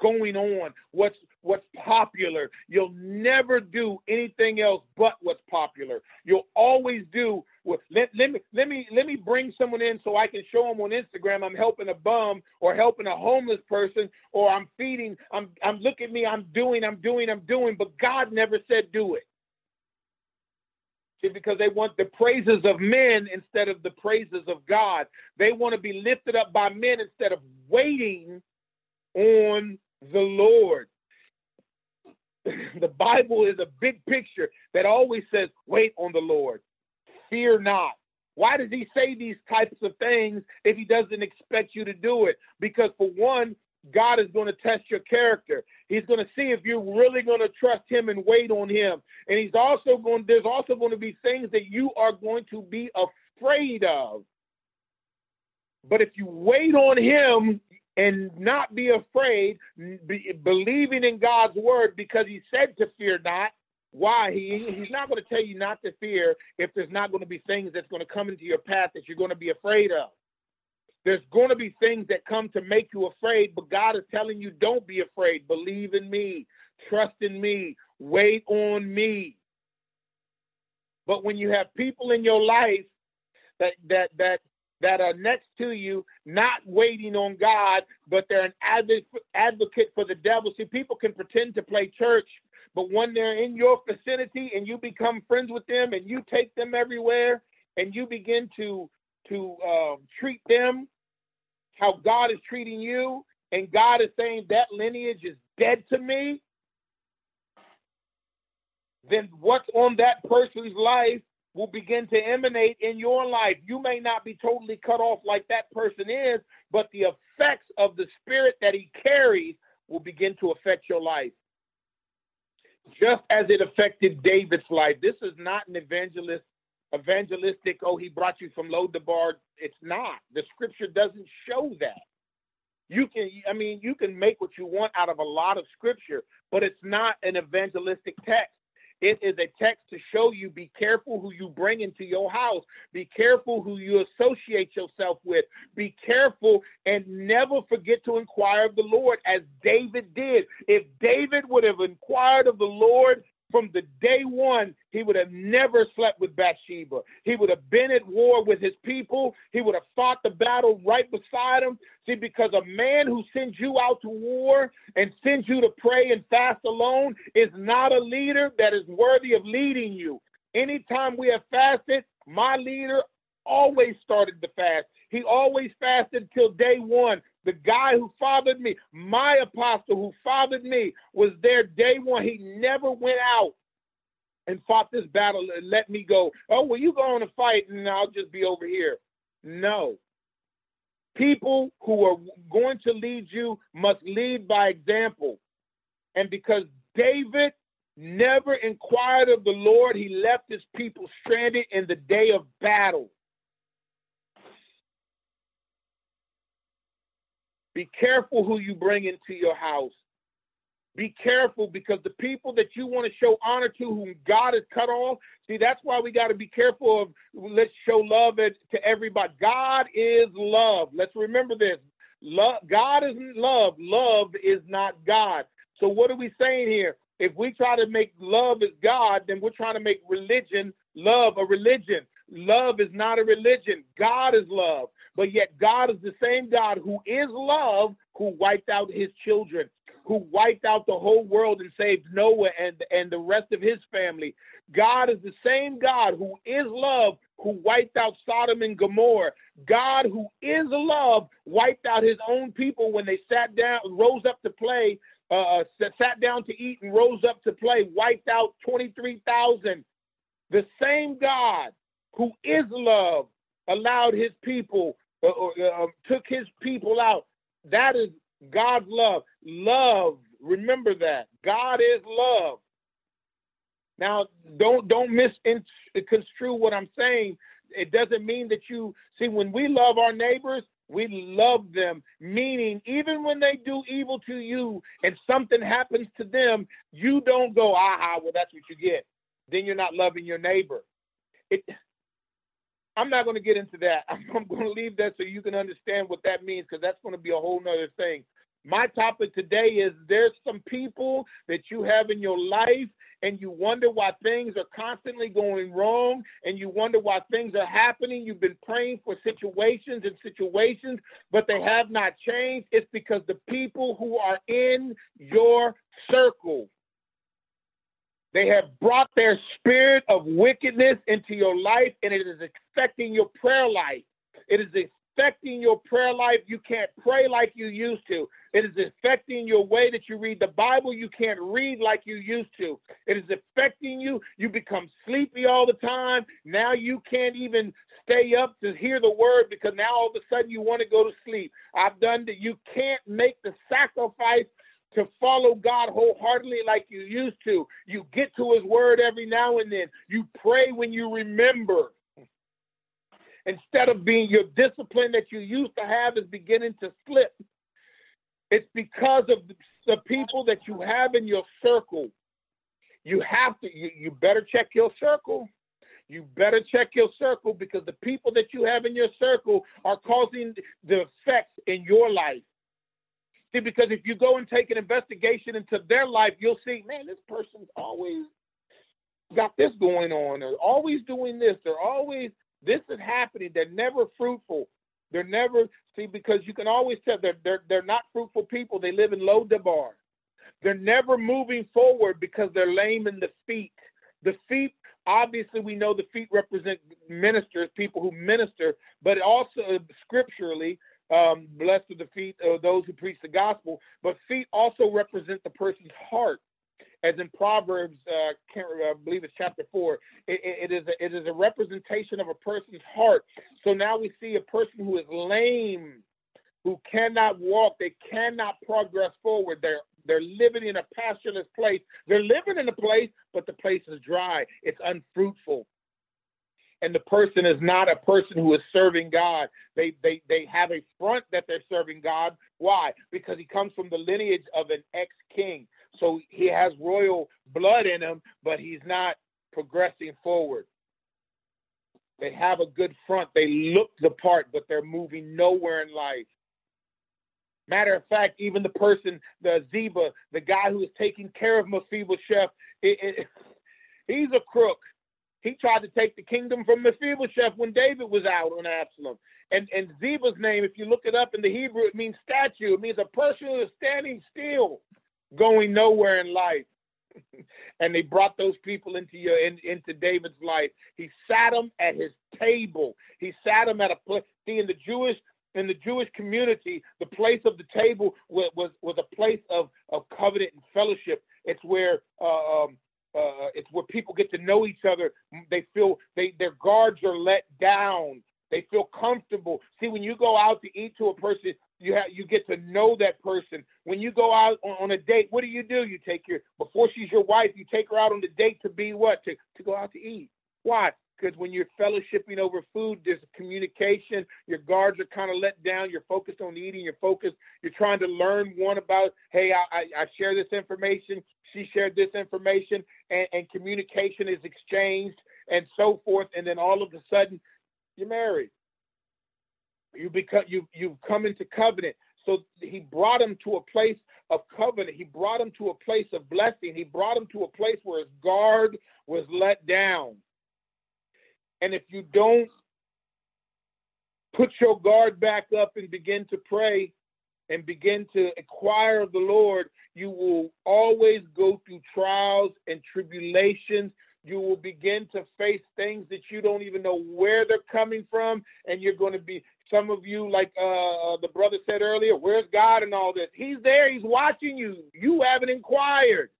going on, what's what's popular. You'll never do anything else but what's popular. You'll always do let, let me let me let me bring someone in so I can show them on Instagram I'm helping a bum or helping a homeless person or I'm feeding I'm I'm look at me I'm doing I'm doing I'm doing but God never said do it. See, because they want the praises of men instead of the praises of God. They want to be lifted up by men instead of waiting on the Lord. the Bible is a big picture that always says, wait on the Lord, fear not. Why does he say these types of things if he doesn't expect you to do it? Because, for one, God is going to test your character. He's going to see if you're really going to trust him and wait on him. And he's also going there's also going to be things that you are going to be afraid of. But if you wait on him and not be afraid, be, believing in God's word because he said to fear not, why he he's not going to tell you not to fear if there's not going to be things that's going to come into your path that you're going to be afraid of. There's going to be things that come to make you afraid, but God is telling you, don't be afraid. Believe in me. Trust in me. Wait on me. But when you have people in your life that that that that are next to you, not waiting on God, but they're an advocate for the devil. See, people can pretend to play church, but when they're in your vicinity and you become friends with them and you take them everywhere and you begin to to uh, treat them how God is treating you, and God is saying that lineage is dead to me, then what's on that person's life will begin to emanate in your life. You may not be totally cut off like that person is, but the effects of the spirit that he carries will begin to affect your life. Just as it affected David's life. This is not an evangelist evangelistic, oh, he brought you from Lodebar. It's not. The scripture doesn't show that. You can, I mean, you can make what you want out of a lot of scripture, but it's not an evangelistic text. It is a text to show you be careful who you bring into your house. Be careful who you associate yourself with. Be careful and never forget to inquire of the Lord as David did. If David would have inquired of the Lord from the day one, he would have never slept with Bathsheba. He would have been at war with his people. He would have fought the battle right beside him. See, because a man who sends you out to war and sends you to pray and fast alone is not a leader that is worthy of leading you. Anytime we have fasted, my leader always started the fast. He always fasted till day one. The guy who fathered me, my apostle who fathered me, was there day one. He never went out and fought this battle and let me go. Oh, well, you go on a fight and I'll just be over here. No. People who are going to lead you must lead by example. And because David never inquired of the Lord, he left his people stranded in the day of battle. Be careful who you bring into your house. Be careful because the people that you want to show honor to, whom God has cut off, see, that's why we got to be careful of let's show love to everybody. God is love. Let's remember this. Love, God isn't love. Love is not God. So what are we saying here? If we try to make love as God, then we're trying to make religion, love a religion. Love is not a religion. God is love. But yet, God is the same God who is love, who wiped out his children, who wiped out the whole world and saved Noah and, and the rest of his family. God is the same God who is love, who wiped out Sodom and Gomorrah. God, who is love, wiped out his own people when they sat down, rose up to play, uh, sat down to eat and rose up to play, wiped out 23,000. The same God who is love allowed his people uh, uh, um, took his people out. That is God's love. Love, remember that. God is love. Now, don't don't misconstrue what I'm saying. It doesn't mean that you see when we love our neighbors, we love them. Meaning, even when they do evil to you and something happens to them, you don't go, aha, well, that's what you get. Then you're not loving your neighbor. It I'm not going to get into that. I'm, going to leave that so you can understand what that means because that's going to be a whole nother thing. My topic today is there's some people that you have in your life and you wonder why things are constantly going wrong and you wonder why things are happening. You've been praying for situations and situations, but they have not changed. It's because the people who are in your circle they have brought their spirit of wickedness into your life, and it is affecting your prayer life. It is affecting your prayer life. You can't pray like you used to. It is affecting your way that you read the Bible. You can't read like you used to. It is affecting you. You become sleepy all the time. Now you can't even stay up to hear the word because now all of a sudden you want to go to sleep. I've done that. You can't make the sacrifice to follow God wholeheartedly like you used to. You get to His Word every now and then. You pray when you remember. Instead of being your discipline that you used to have is beginning to slip. It's because of the people that you have in your circle. You have to, you, you better check your circle. You better check your circle because the people that you have in your circle are causing the effects in your life. See, because if you go and take an investigation into their life, you'll see, man, this person's always got this going on. They're always doing this. They're always this is happening. They're never fruitful. They're never see because you can always tell they're they're they're not fruitful people. They live in Lodebar. They're never moving forward because they're lame in the feet. The feet, obviously, we know the feet represent ministers, people who minister, but also uh, scripturally, um, blessed are the feet of those who preach the gospel. But feet also represent the person's heart, as in Proverbs, uh, can't, I believe it's chapter four. It, it is a, it is a representation of a person's heart. So now we see a person who is lame, who cannot walk, they cannot progress forward. They're they're living in a pastureless place. They're living in a place, but the place is dry. It's unfruitful and the person is not a person who is serving God. They they they have a front that they're serving God. Why? Because he comes from the lineage of an ex-king. So he has royal blood in him, but he's not progressing forward. They have a good front. They look the part, but they're moving nowhere in life. Matter of fact, even the person, the Ziba, the guy who is taking care of Mephibosheth, it, it, he's a crook. He tried to take the kingdom from Mephibosheth when David was out on Absalom. And and Ziba's name, if you look it up in the Hebrew, it means statue. It means a person who is standing still, going nowhere in life. and they brought those people into your in, into David's life. He sat them at his table. He sat them at a place. See, in the Jewish in the Jewish community, the place of the table was was, was a place of, of covenant and fellowship. It's where uh, um, uh, it's where people get to know each other. They feel they their guards are let down. They feel comfortable. See, when you go out to eat to a person, you have you get to know that person. When you go out on, on, a date, what do you do? You take your before she's your wife, you take her out on the date to be what? To to go out to eat. Why? Because when you're fellowshipping over food, there's communication. Your guards are kind of let down. You're focused on eating. You're focused. You're trying to learn one about. Hey, I, I, I share this information. She shared this information, and, and communication is exchanged, and so forth. And then all of a sudden, you're married. You become you you've come into covenant. So he brought him to a place of covenant. He brought him to a place of blessing. He brought him to a place where his guard was let down. And if you don't put your guard back up and begin to pray and begin to inquire of the Lord, you will always go through trials and tribulations. You will begin to face things that you don't even know where they're coming from, and you're going to be. Some of you, like uh, uh the brother said earlier, where's God and all this? He's there. He's watching you. You haven't inquired.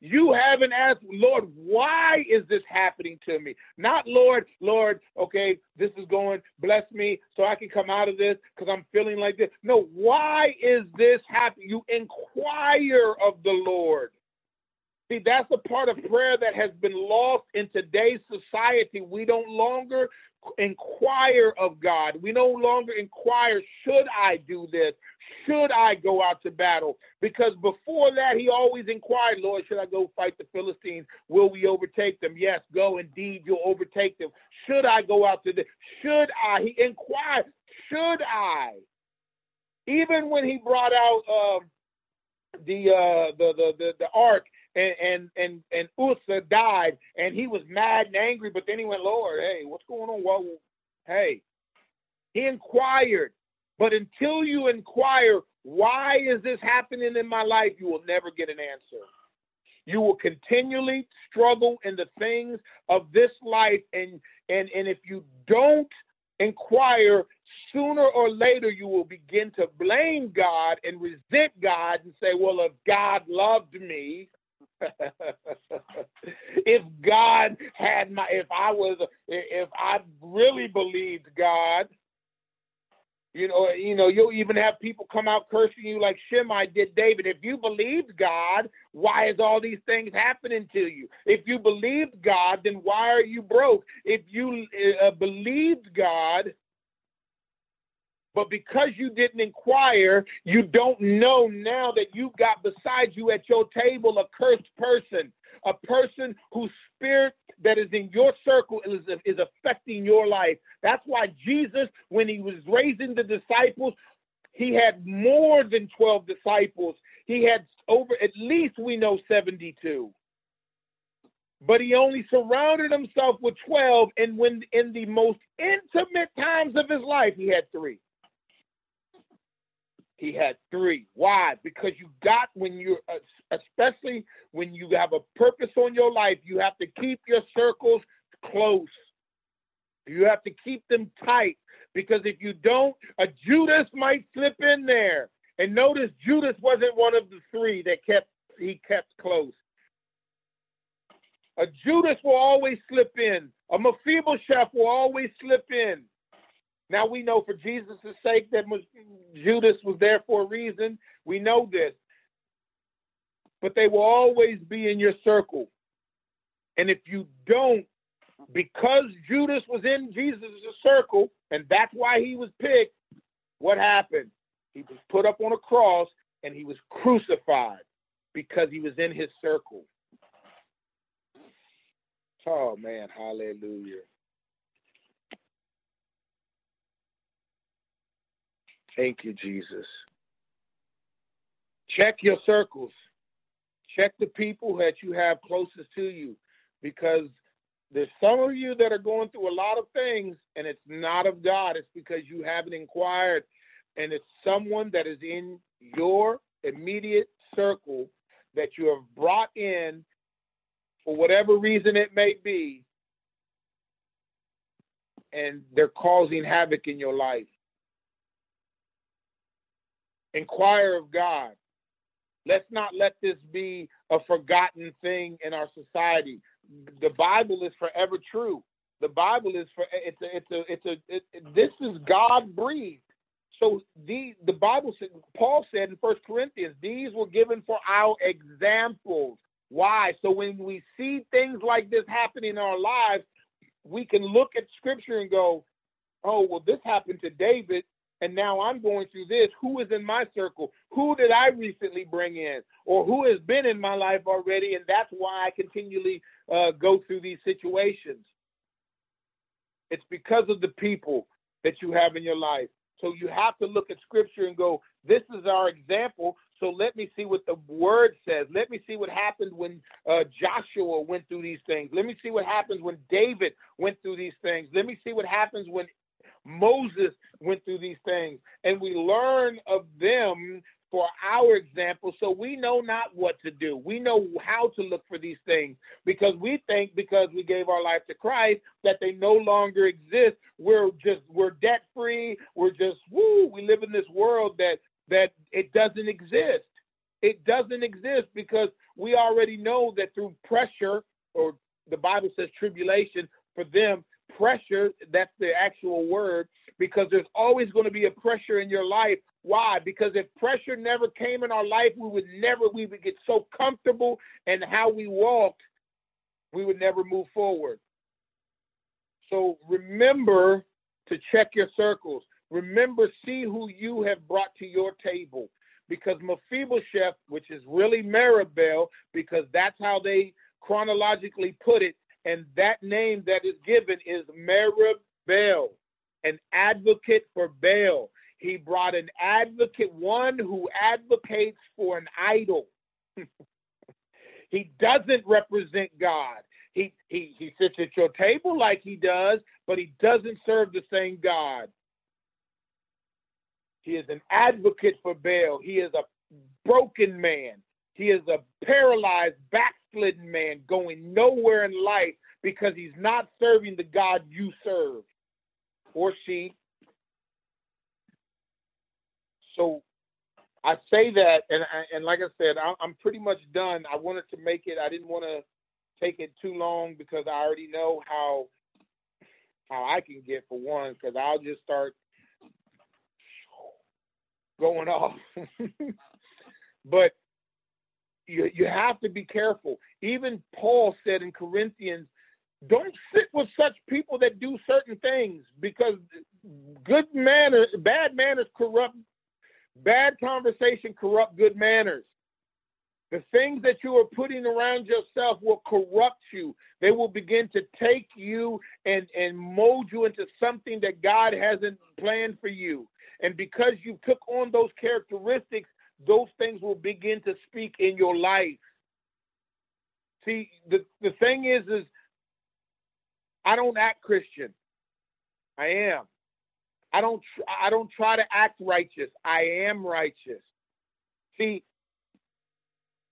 You haven't asked, Lord, why is this happening to me? Not, Lord, Lord, okay, this is going, bless me so I can come out of this because I'm feeling like this. No, why is this happening? You inquire of the Lord. See, that's a part of prayer that has been lost in today's society. We don't longer inquire of God. We no longer inquire, should I do this? Should I go out to battle? Because before that, he always inquired, Lord, should I go fight the Philistines? Will we overtake them? Yes, go. Indeed, you'll overtake them. Should I go out to the? Should I? He inquired, should I? Even when he brought out uh, the, uh, the the the the ark and and and and Uzzah died, and he was mad and angry. But then he went, Lord, hey, what's going on? Well, hey, he inquired. But until you inquire, why is this happening in my life? You will never get an answer. You will continually struggle in the things of this life, and and and if you don't inquire, sooner or later you will begin to blame God and resent God and say, "Well, if God loved me, if God had my, if I was, if I really believed God, you know, you know, you'll even have people come out cursing you like Shimei did David. If you believed God, why is all these things happening to you? If you believed God, then why are you broke? If you uh, believed God, but because you didn't inquire, you don't know now that you've got beside you at your table a cursed person, a person whose spirit that is in your circle is, is affecting your life. That's why Jesus, when he was raising the disciples, he had more than 12 disciples. He had over, at least we know 72 but he only surrounded himself with 12 and when in the most intimate times of his life he had three he had three. Why? Because you got when you're, uh, especially when you have a purpose on your life, you have to keep your circles close. You have to keep them tight because if you don't, a Judas might slip in there. And notice Judas wasn't one of the three that kept he kept close. A Judas will always slip in. A Mephibosheth will always slip in. Now we know for Jesus' sake that Judas was there for a reason. We know this. But they will always be in your circle. And if you don't, because Judas was in Jesus' circle, and that's why he was picked, what happened? He was put up on a cross and he was crucified because he was in his circle. Oh man, hallelujah. Thank you, Jesus. check your circles. Check the people that you have closest to you because there's some of you that are going through a lot of things and it's not of God. It's because you haven't inquired and it's someone that is in your immediate circle that you have brought in for whatever reason it may be and they're causing havoc in your life. Inquire of God. Let's not let this be a forgotten thing in our society. The Bible is forever true. The Bible is for it's a it's a it's a it, this is God breathed. So the the Bible said Paul said in First Corinthians, these were given for our examples. Why? So when we see things like this happening in our lives, we can look at Scripture and go, "Oh, well, this happened to David, and now I'm going through this. Who is in my circle? Who did I recently bring in? Or who has been in my life already? And that's why I continually uh, go through these situations. It's because of the people that you have in your life. So you have to look at scripture and go, this is our example. So let me see what the word says. Let me see what happened when uh, Joshua went through these things. Let me see what happens when David went through these things. Let me see what happens when Moses went through these things, and we learn of them for our example so we know not what to do. We know how to look for these things because we think because we gave our life to Christ that they no longer exist. We're just we're debt free. We're just woo, we live in this world that that it doesn't exist. It doesn't exist because we already know that through pressure or the Bible says tribulation for them pressure, that's the actual word, because there's always going to be a pressure in your life. Why? Because if pressure never came in our life, we would never, we would get so comfortable in how we walked, we would never move forward. So remember to check your circles. Remember, see who you have brought to your table. Because Mephibosheth, which is really Merib-Baal, because that's how they chronologically put it, and that name that is given is Merib an advocate for Baal. He brought an advocate, one who advocates for an idol. he doesn't represent God. He, he he sits at your table like he does, but he doesn't serve the same God. He is an advocate for Baal. He is a broken man. He is a paralyzed, backslidden man going nowhere in life because he's not serving the God you serve or she. So I say that, and and like I said, I'm pretty much done. I wanted to make it. I didn't want to take it too long because I already know how how I can get for one. Because I'll just start going off. but you you have to be careful. Even Paul said in Corinthians, don't sit with such people that do certain things because good manners, bad manners corrupt, bad conversation corrupt good manners. The things that you are putting around yourself will corrupt you. They will begin to take you and, and mold you into something that God hasn't planned for you. And because you took on those characteristics, those things will begin to speak in your life. See, the, the thing is, is I don't act Christian. I am. I don't I don't try to act righteous. I am righteous. See,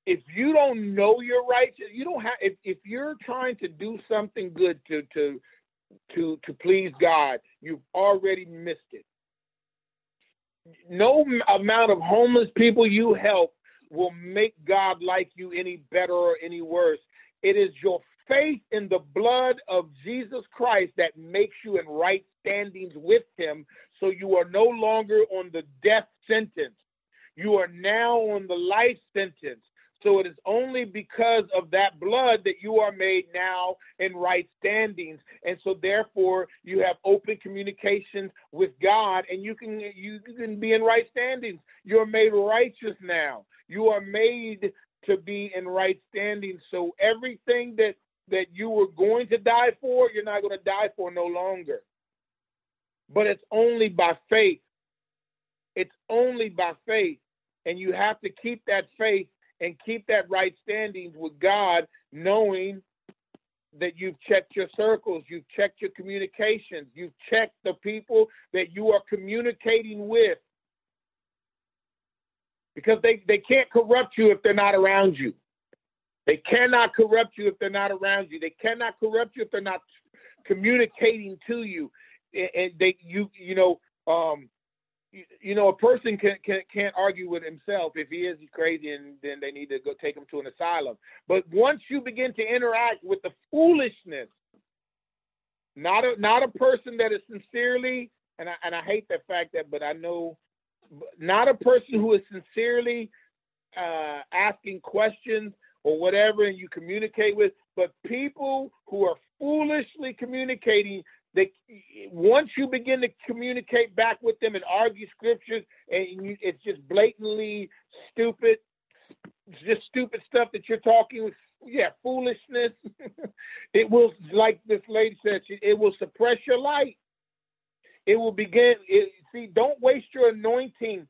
if you don't know you're righteous, you don't have if, if you're trying to do something good to to to to please God, you've already missed it. No amount of homeless people you help will make God like you any better or any worse. It is your faith in the blood of Jesus Christ that makes you in right standings with him so you are no longer on the death sentence. You are now on the life sentence. So it is only because of that blood that you are made now in right standings. And so therefore you have open communications with God and you can you can be in right standings. You're made righteous now. You are made to be in right standing. So everything that that you were going to die for, you're not going to die for no longer. But it's only by faith. It's only by faith. And you have to keep that faith and keep that right standings with God, knowing that you've checked your circles, you've checked your communications, you've checked the people that you are communicating with. Because they, they can't corrupt you if they're not around you. They cannot corrupt you if they're not around you. They cannot corrupt you if they're not communicating to you. And they you you know um you, know a person can, can can't argue with himself if he is crazy and then they need to go take him to an asylum. But once you begin to interact with the foolishness, not a not a person that is sincerely and I and I hate that fact that but I know not a person who is sincerely uh, asking questions or whatever and you communicate with, but people who are foolishly communicating, they once you begin to communicate back with them and argue scriptures, and you, it's just blatantly stupid, just stupid stuff that you're talking. Yeah, foolishness. it will, like this lady said, it will suppress your light. It will begin. It, see, don't waste your anointing.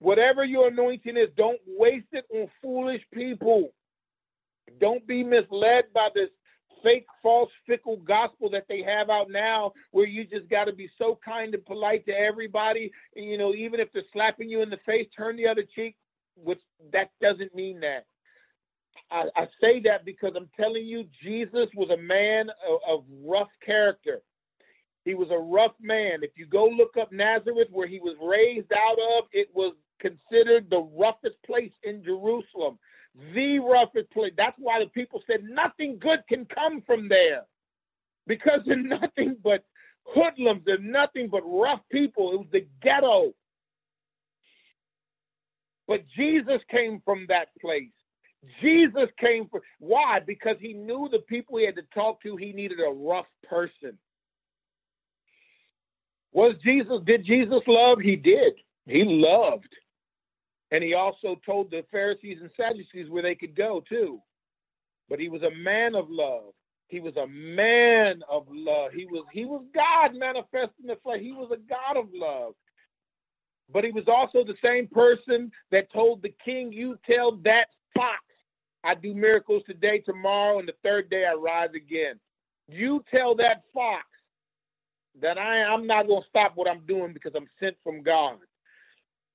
Whatever your anointing is, don't waste it on foolish people. Don't be misled by this fake, false, fickle gospel that they have out now, where you just got to be so kind and polite to everybody. And, you know, even if they're slapping you in the face, turn the other cheek. Which that doesn't mean that. I, I say that because I'm telling you, Jesus was a man of, of rough character. He was a rough man. If you go look up Nazareth, where he was raised out of, it was considered the roughest place in Jerusalem the roughest place. That's why the people said nothing good can come from there because they're nothing but hoodlums, they're nothing but rough people. It was the ghetto. But Jesus came from that place. Jesus came from why? Because he knew the people he had to talk to, he needed a rough person. Was Jesus, did Jesus love? He did. He loved. And he also told the Pharisees and Sadducees where they could go too. But he was a man of love. He was a man of love. He was he was God manifest in the flesh. He was a God of love. But he was also the same person that told the king, You tell that fox, I do miracles today, tomorrow, and the third day I rise again. You tell that fox that I, I'm not going to stop what I'm doing because I'm sent from God.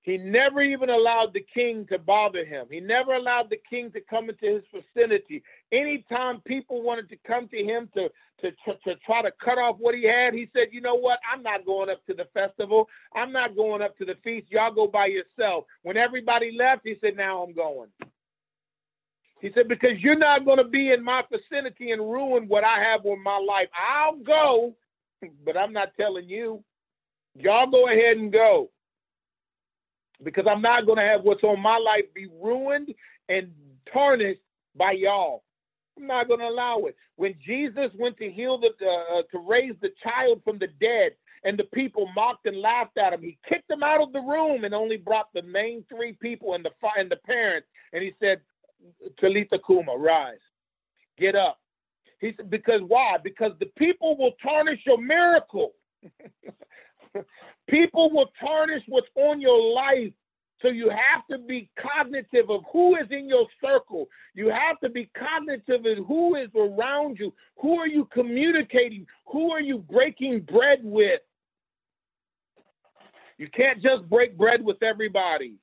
He never even allowed the king to bother him. He never allowed the king to come into his vicinity. Anytime people wanted to come to him to, to, to, to, try to cut off what he had, he said, You know what? I'm not going up to the festival. I'm not going up to the feast. Y'all go by yourself. When everybody left, he said, Now I'm going. He said, Because you're not going to be in my vicinity and ruin what I have with my life. I'll go, but I'm not telling you. Y'all go ahead and go because I'm not going to have what's on my life be ruined and tarnished by y'all. I'm not going to allow it. When Jesus went to heal the uh, to raise the child from the dead, and the people mocked and laughed at him, he kicked them out of the room and only brought the main three people and the and the parents. And he said, "Talitha Kuma, rise, get up." He said, "Because why? Because the people will tarnish your miracle." People will tarnish what's on your life. So you have to be cognitive of who is in your circle. You have to be cognitive of who is around you. Who are you communicating? Who are you breaking bread with? You can't just break bread with everybody.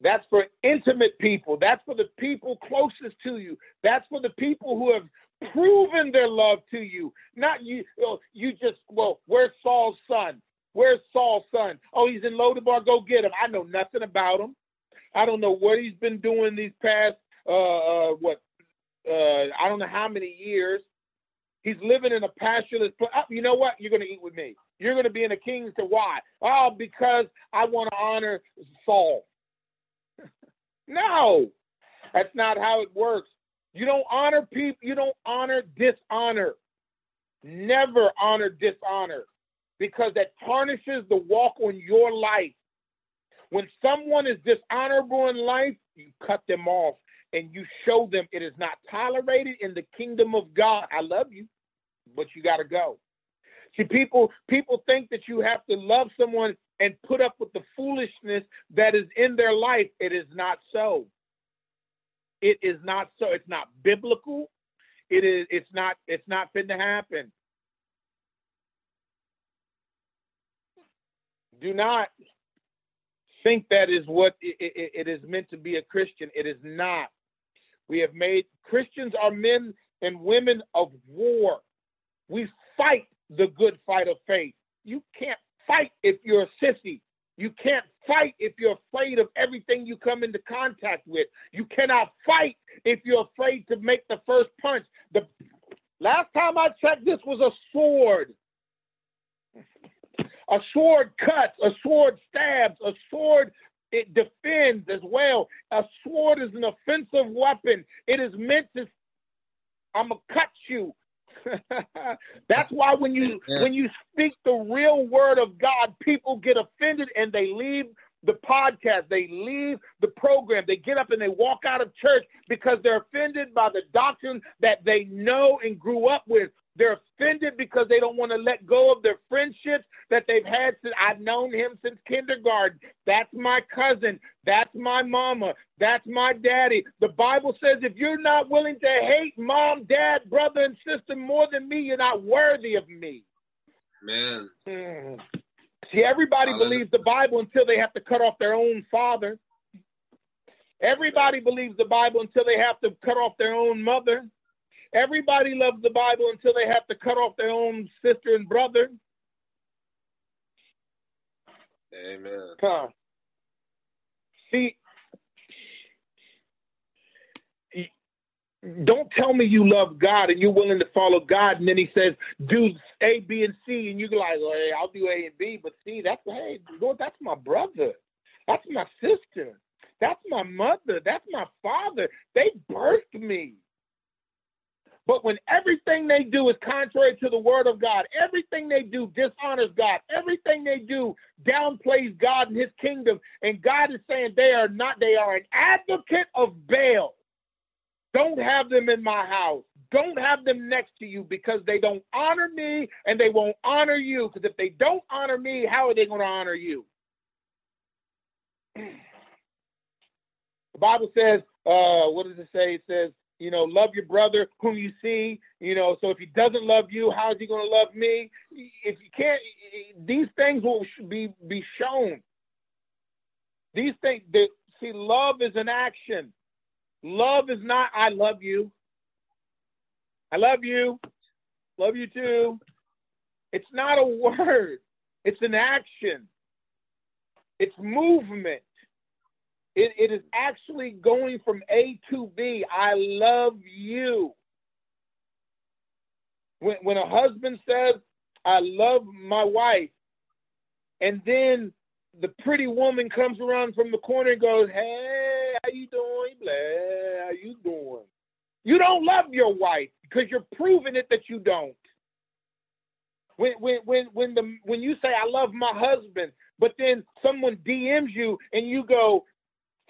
That's for intimate people. That's for the people closest to you. That's for the people who have proven their love to you. Not you, you just, well, where's Saul's son? Where's Saul's son? Oh, he's in Lodebar. Go get him. I know nothing about him. I don't know what he's been doing these past, uh, uh what, uh, I don't know how many years. He's living in a pastureless place. Oh, you know what? You're going to eat with me. You're going to be in a king's to why? Oh, because I want to honor Saul. no, that's not how it works. You don't honor people, you don't honor dishonor. Never honor dishonor because that tarnishes the walk on your life. When someone is dishonorable in life, you cut them off and you show them it is not tolerated in the kingdom of God. I love you, but you got to go. See, people people think that you have to love someone and put up with the foolishness that is in their life. It is not so. It is not so. It's not biblical. It is. It's not. It's not fit to happen. Do not think that is what it, it, it is meant to be a Christian. It is not. We have made Christians are men and women of war. We fight the good fight of faith. You can't fight if you're a sissy. You can't fight if you're afraid of everything you come into contact with. You cannot fight if you're afraid to make the first punch. The last time I checked, this was a sword. A sword cuts, a sword stabs, a sword it defends as well. A sword is an offensive weapon. It is meant to I'm gonna cut you. That's why when you yeah. when you speak the real word of God, people get offended and they leave the podcast, they leave the program, they get up and they walk out of church because they're offended by the doctrine that they know and grew up with. They're offended because they don't want to let go of their friendships that they've had since I've known him since kindergarten. That's my cousin. That's my mama. That's my daddy. The Bible says if you're not willing to hate mom, dad, brother, and sister more than me, you're not worthy of me. Man. Mm. See, everybody believes the Bible until they have to cut off their own father. Everybody believes the Bible until they have to cut off their own mother. Everybody loves the Bible until they have to cut off their own sister and brother. Amen. Huh. See, don't tell me you love God and you're willing to follow God, and then He says do A, B, and C, and you're like, well, hey, I'll do A and B, but C, that's hey, Lord, that's my brother, that's my sister, that's my mother, that's my father. They birthed me. But when everything they do is contrary to the word of God, everything they do dishonors God, everything they do downplays God and his kingdom, and God is saying they are not, they are an advocate of Baal. Don't have them in my house. Don't have them next to you because they don't honor me and they won't honor you. Because if they don't honor me, how are they going to honor you? The Bible says, uh, what does it say? It says, you know, love your brother whom you see. You know, so if he doesn't love you, how is he going to love me? If you can't, these things will be be shown. These things, see, love is an action. Love is not I love you. I love you. Love you too. It's not a word. It's an action. It's movement. It, it is actually going from A to B. I love you. When, when a husband says, I love my wife, and then the pretty woman comes around from the corner and goes, Hey, how you doing? Blah, how you doing? You don't love your wife because you're proving it that you don't. When when when when the when you say I love my husband, but then someone DMs you and you go,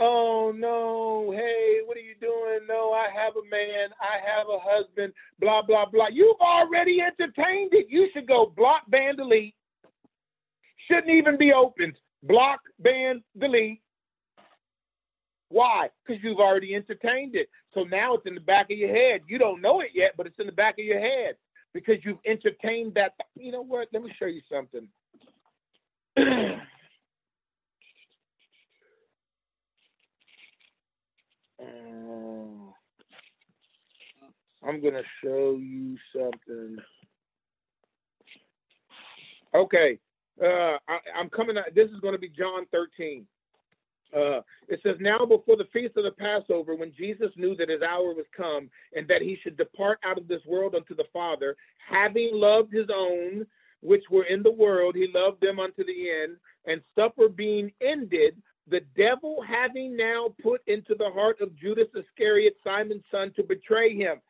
oh no, hey, what are you doing? No, I have a man, I have a husband, blah, blah, blah. You've already entertained it. You should go block, ban, delete. Shouldn't even be opened. Block, ban, delete. Why? Because you've already entertained it. So now it's in the back of your head. You don't know it yet, but it's in the back of your head because you've entertained that. You know what? Let me show you something. Uh, I'm going to show you something. Okay. Uh, I, am coming. This is going to be John 13. Uh, it says, Now before the feast of the Passover, when Jesus knew that his hour was come and that he should depart out of this world unto the Father, having loved his own which were in the world, he loved them unto the end, and supper being ended, the devil having now put into the heart of Judas Iscariot, Simon's son, to betray him.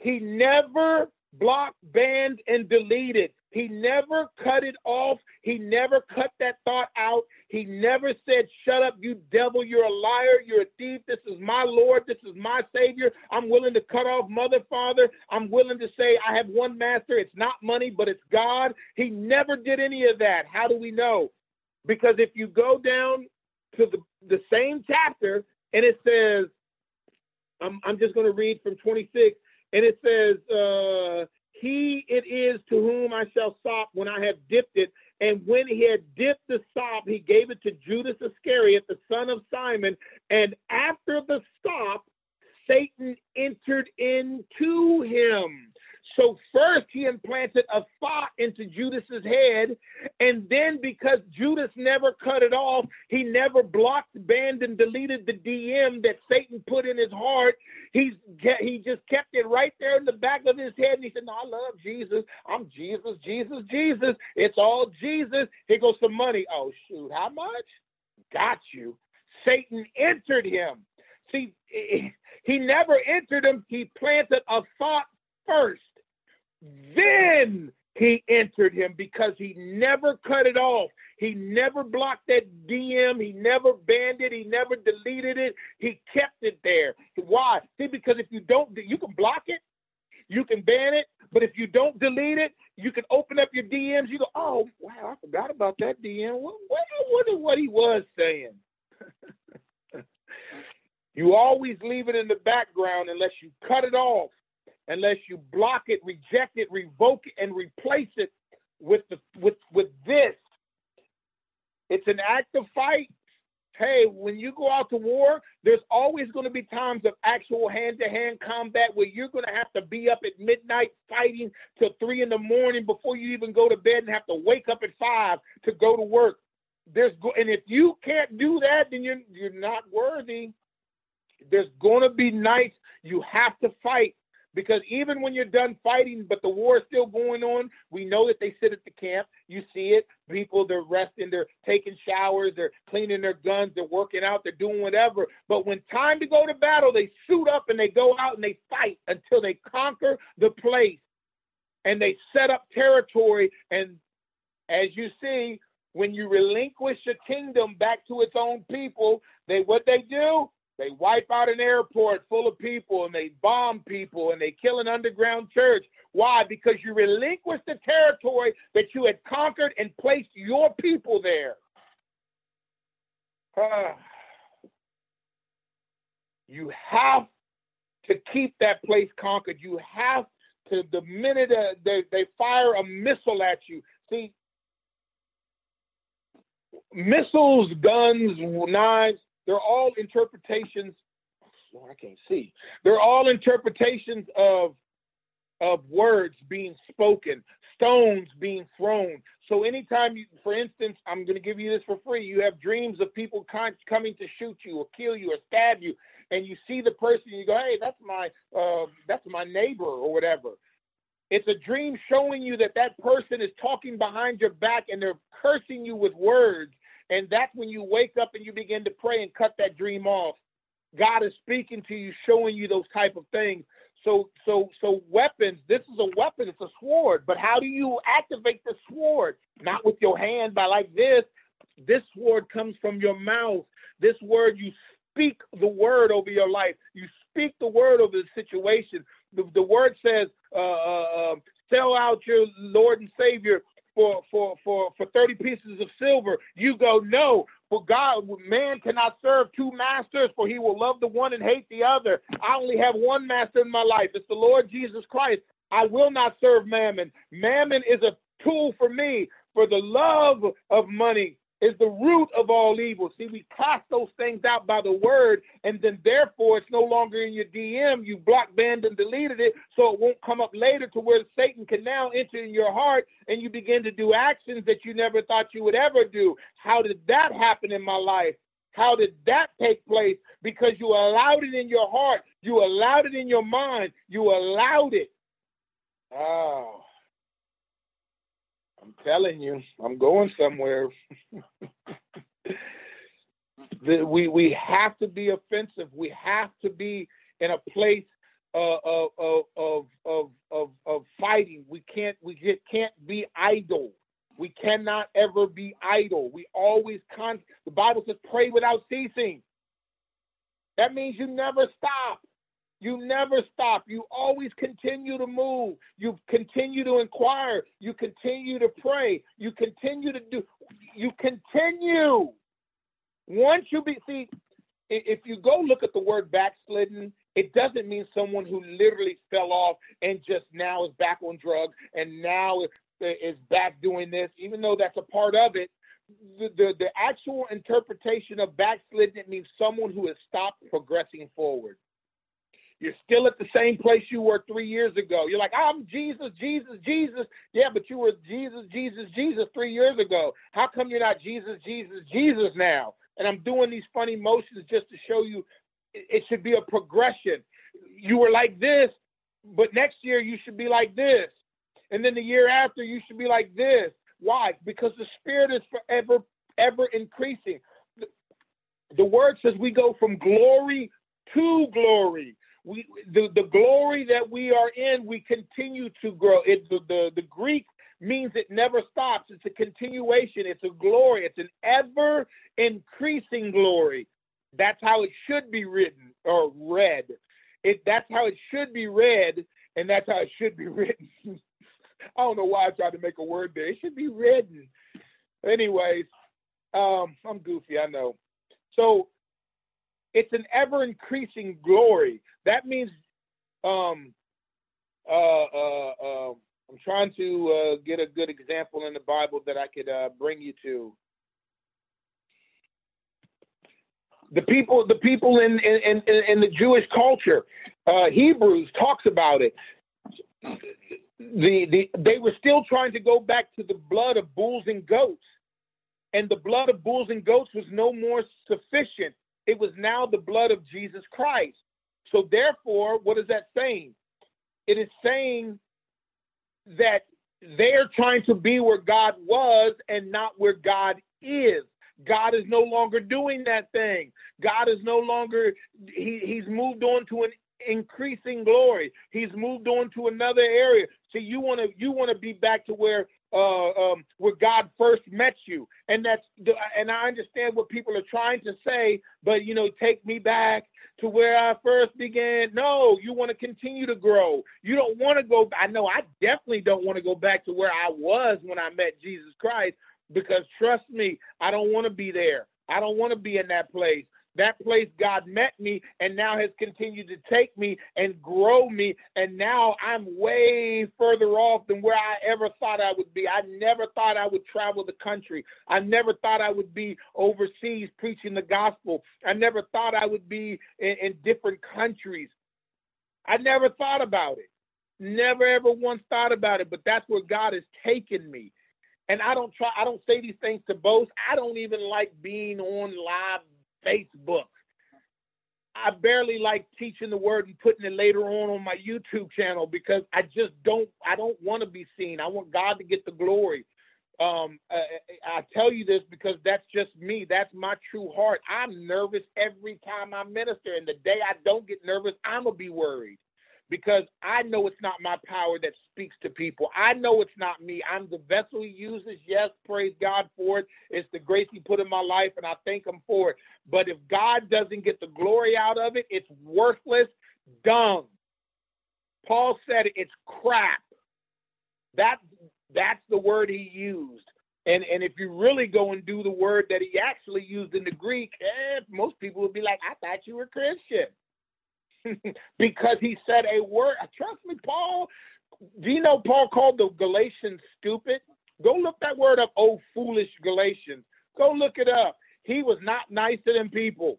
He never blocked, banned, and deleted. He never cut it off. He never cut that thought out. He never said, Shut up, you devil. You're a liar. You're a thief. This is my Lord. This is my Savior. I'm willing to cut off mother, father. I'm willing to say, I have one master. It's not money, but it's God. He never did any of that. How do we know? Because if you go down to the, the same chapter and it says, I'm, I'm just going to read from 26, and it says, uh, He it is to whom I shall sop when I have dipped it. And when he had dipped the sop, he gave it to Judas Iscariot, the son of Simon. And after the sop, Satan entered into him. So first he implanted a thought into Judas's head, and then because Judas never cut it off, he never blocked, banned, and deleted the DM that Satan put in his heart. He's he just kept it right there in the back of his head, and he said, "No, I love Jesus. I'm Jesus, Jesus, Jesus. It's all Jesus." Here goes some money. Oh shoot, how much? Got you. Satan entered him. See, he never entered him. He planted a thought first. Then he entered him because he never cut it off. He never blocked that DM. He never banned it. He never deleted it. He kept it there. Why? See, because if you don't, you can block it, you can ban it, but if you don't delete it, you can open up your DMs. You go, oh wow, I forgot about that DM. I wonder what he was saying. you always leave it in the background unless you cut it off unless you block it, reject it, revoke it, and replace it with the with with this. It's an active fight. Hey, when you go out to war, there's always going to be times of actual hand-to-hand combat where you're going to have to be up at midnight fighting till three in the morning before you even go to bed and have to wake up at five to go to work. There's go- and if you can't do that, then you're you're not worthy. There's going to be nights you have to fight because even when you're done fighting, but the war is still going on, we know that they sit at the camp. You see it. People, they're resting, they're taking showers, they're cleaning their guns, they're working out, they're doing whatever. But when time to go to battle, they suit up and they go out and they fight until they conquer the place. And they set up territory. And as you see, when you relinquish a kingdom back to its own people, they what they do? They wipe out an airport full of people and they bomb people and they kill an underground church. Why? Because you relinquished the territory that you had conquered and placed your people there. Uh, you have to keep that place conquered. You have to, the minute uh, they, they fire a missile at you, see, missiles, guns, knives, they're all interpretations. I can't see. They're all interpretations of of words being spoken, stones being thrown. So anytime you, for instance, I'm going to give you this for free. You have dreams of people con- coming to shoot you or kill you or stab you, and you see the person, and you go, "Hey, that's my uh, that's my neighbor or whatever." It's a dream showing you that that person is talking behind your back and they're cursing you with words and that's when you wake up and you begin to pray and cut that dream off. God is speaking to you, showing you those type of things. So, so, so weapons. This is a weapon. It's a sword. But how do you activate the sword? Not with your hand, but like this. This sword comes from your mouth. This word, you speak the word over your life. You speak the word over the situation. The, the word says, uh, uh, um, sell out your Lord and Savior for for for for 30 pieces of silver you go no for god man cannot serve two masters for he will love the one and hate the other. I only have one master in my life. It's the lord jesus christ. I will not serve mammon. Mammon is a tool for me for the love of money is the root of all evil. See, we cast those things out by the word, and then therefore it's no longer in your DM. You block, banned, and deleted it, so it won't come up later to where Satan can now enter in your heart and you begin to do actions that you never thought you would ever do. How did that happen in my life? How did that take place? Because you allowed it in your heart, you allowed it in your mind, you allowed it. Oh. I'm telling you, I'm going somewhere. the, we we have to be offensive. We have to be in a place uh, of, of of of of fighting. We can't we just can't be idle. We cannot ever be idle. We always con. The Bible says, "Pray without ceasing." That means you never stop. You never stop. You always continue to move. You continue to inquire. You continue to pray. You continue to do. You continue. Once you be see, if you go look at the word backslidden, it doesn't mean someone who literally fell off and just now is back on drugs and now is back doing this, even though that's a part of it. The, the, the actual interpretation of backslidden means someone who has stopped progressing forward. You're still at the same place you were three years ago. You're like, I'm Jesus, Jesus, Jesus. Yeah, but you were Jesus, Jesus, Jesus three years ago. How come you're not Jesus, Jesus, Jesus now? And I'm doing these funny motions just to show you it should be a progression. You were like this, but next year you should be like this. And then the year after you should be like this. Why? Because the spirit is forever, ever increasing. The, word says we go from glory to glory we the, the glory that we are in, we continue to grow. It the, the, the Greek means it never stops. It's a continuation, it's a glory, it's an ever increasing glory. That's how it should be written or read. It that's how it should be read, and that's how it should be written. I don't know why I tried to make a word there. It should be written. Anyways, um, I'm goofy, I know. So it's an ever increasing glory. That means um, uh, uh, uh, I'm trying to uh, get a good example in the Bible that I could uh, bring you to. The people, the people in in, in, in the Jewish culture, uh, Hebrews talks about it. The, the they were still trying to go back to the blood of bulls and goats, and the blood of bulls and goats was no more sufficient. It was now the blood of Jesus Christ. So therefore, what is that saying? It is saying that they're trying to be where God was and not where God is. God is no longer doing that thing. God is no longer he, he's moved on to an increasing glory. He's moved on to another area. So you want to you want to be back to where uh, um, where God first met you, and that's the, and I understand what people are trying to say, but you know, take me back to where I first began. No, you want to continue to grow. You don't want to go. I know I definitely don't want to go back to where I was when I met Jesus Christ because trust me, I don't want to be there. I don't want to be in that place. That place God met me and now has continued to take me and grow me. And now I'm way further off than where I ever thought I would be. I never thought I would travel the country. I never thought I would be overseas preaching the gospel. I never thought I would be in, in different countries. I never thought about it. Never ever once thought about it, but that's where God has taken me. And I don't try I don't say these things to boast. I don't even like being on live Facebook. I barely like teaching the word and putting it later on on my YouTube channel because I just don't I don't want to be seen. I want God to get the glory. Um, I, I tell you this because that's just me. That's my true heart. I'm nervous every time I minister, and the day I don't get nervous, I'm gonna be worried because I know it's not my power that speaks to people. I know it's not me. I'm the vessel he uses. Yes, praise God for it. It's the grace he put in my life, and I thank him for it. But if God doesn't get the glory out of it, it's worthless, dung. Paul said it's crap. That that's the word he used. And and if you really go and do the word that he actually used in the Greek, eh, most people would be like, I thought you were Christian. because he said a word. Trust me, Paul. Do you know Paul called the Galatians stupid? Go look that word up, oh foolish Galatians. Go look it up. He was not nicer than people.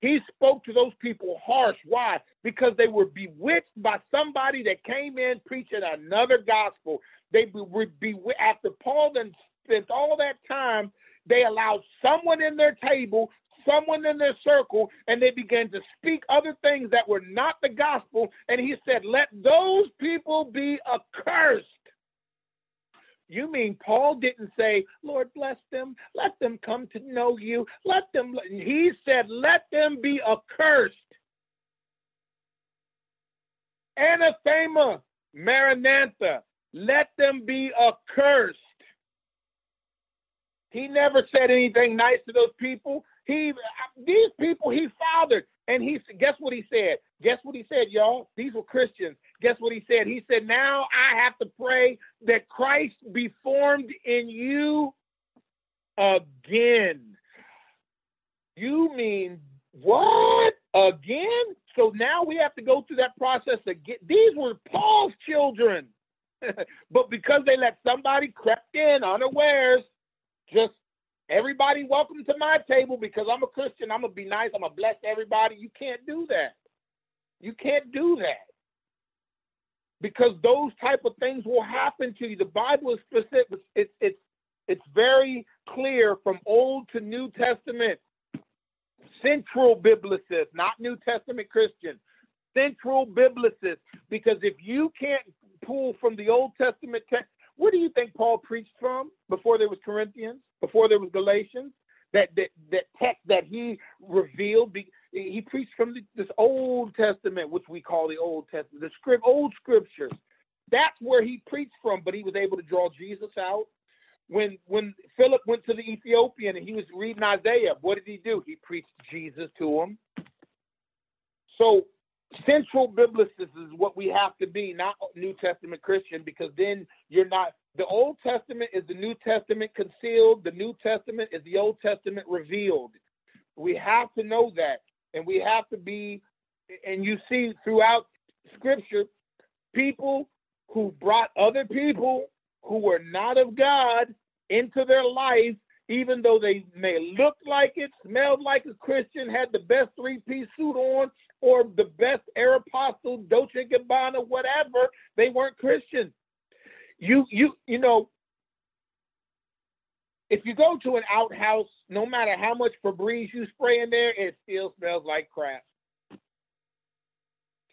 He spoke to those people harsh. Why? Because they were bewitched by somebody that came in preaching another gospel. They were bewitched. After Paul then spent all that time, they allowed someone in their table someone in their circle and they began to speak other things that were not the gospel. And he said, Let those people be accursed. You mean Paul didn't say, Lord, bless them, let them come to know you, let them, he said, let them be accursed. anathema, maranatha. Let them be accursed. He never said anything nice to those people. He these people he fathered, and he guess what he said? Guess what he said, y'all? These were Christians. Guess what he said? He said, "Now I have to pray that Christ be formed in you again." You mean what again? So now we have to go through that process again. These were Paul's children, but because they let somebody crept in unawares, just everybody welcome to my table because I'm a Christian. I'm gonna be nice. I'm gonna bless everybody. You can't do that. You can't do that because those type of things will happen to you. The Bible is specific. It's it's it's very clear from Old to New Testament. Central biblicists, not New Testament Christian. Central biblicists, because if you can't pull from the Old Testament text, where do you think Paul preached from before there was Corinthians, before there was Galatians? That that, that text that he revealed, he preached from this Old Testament, which we call the Old Testament, the script, old scriptures. That's where he preached from, but he was able to draw Jesus out. When when Philip went to the Ethiopian and he was reading Isaiah, what did he do? He preached Jesus to him. So central biblicist is what we have to be, not New Testament Christian, because then you're not. The Old Testament is the New Testament concealed. The New Testament is the Old Testament revealed. We have to know that, and we have to be. And you see throughout Scripture, people who brought other people who were not of God into their life even though they may look like it, smelled like a Christian, had the best three piece suit on, or the best Aeropostale, Dolce Gabbana, whatever, they weren't Christian. You you you know, if you go to an outhouse, no matter how much Febreze you spray in there, it still smells like crap.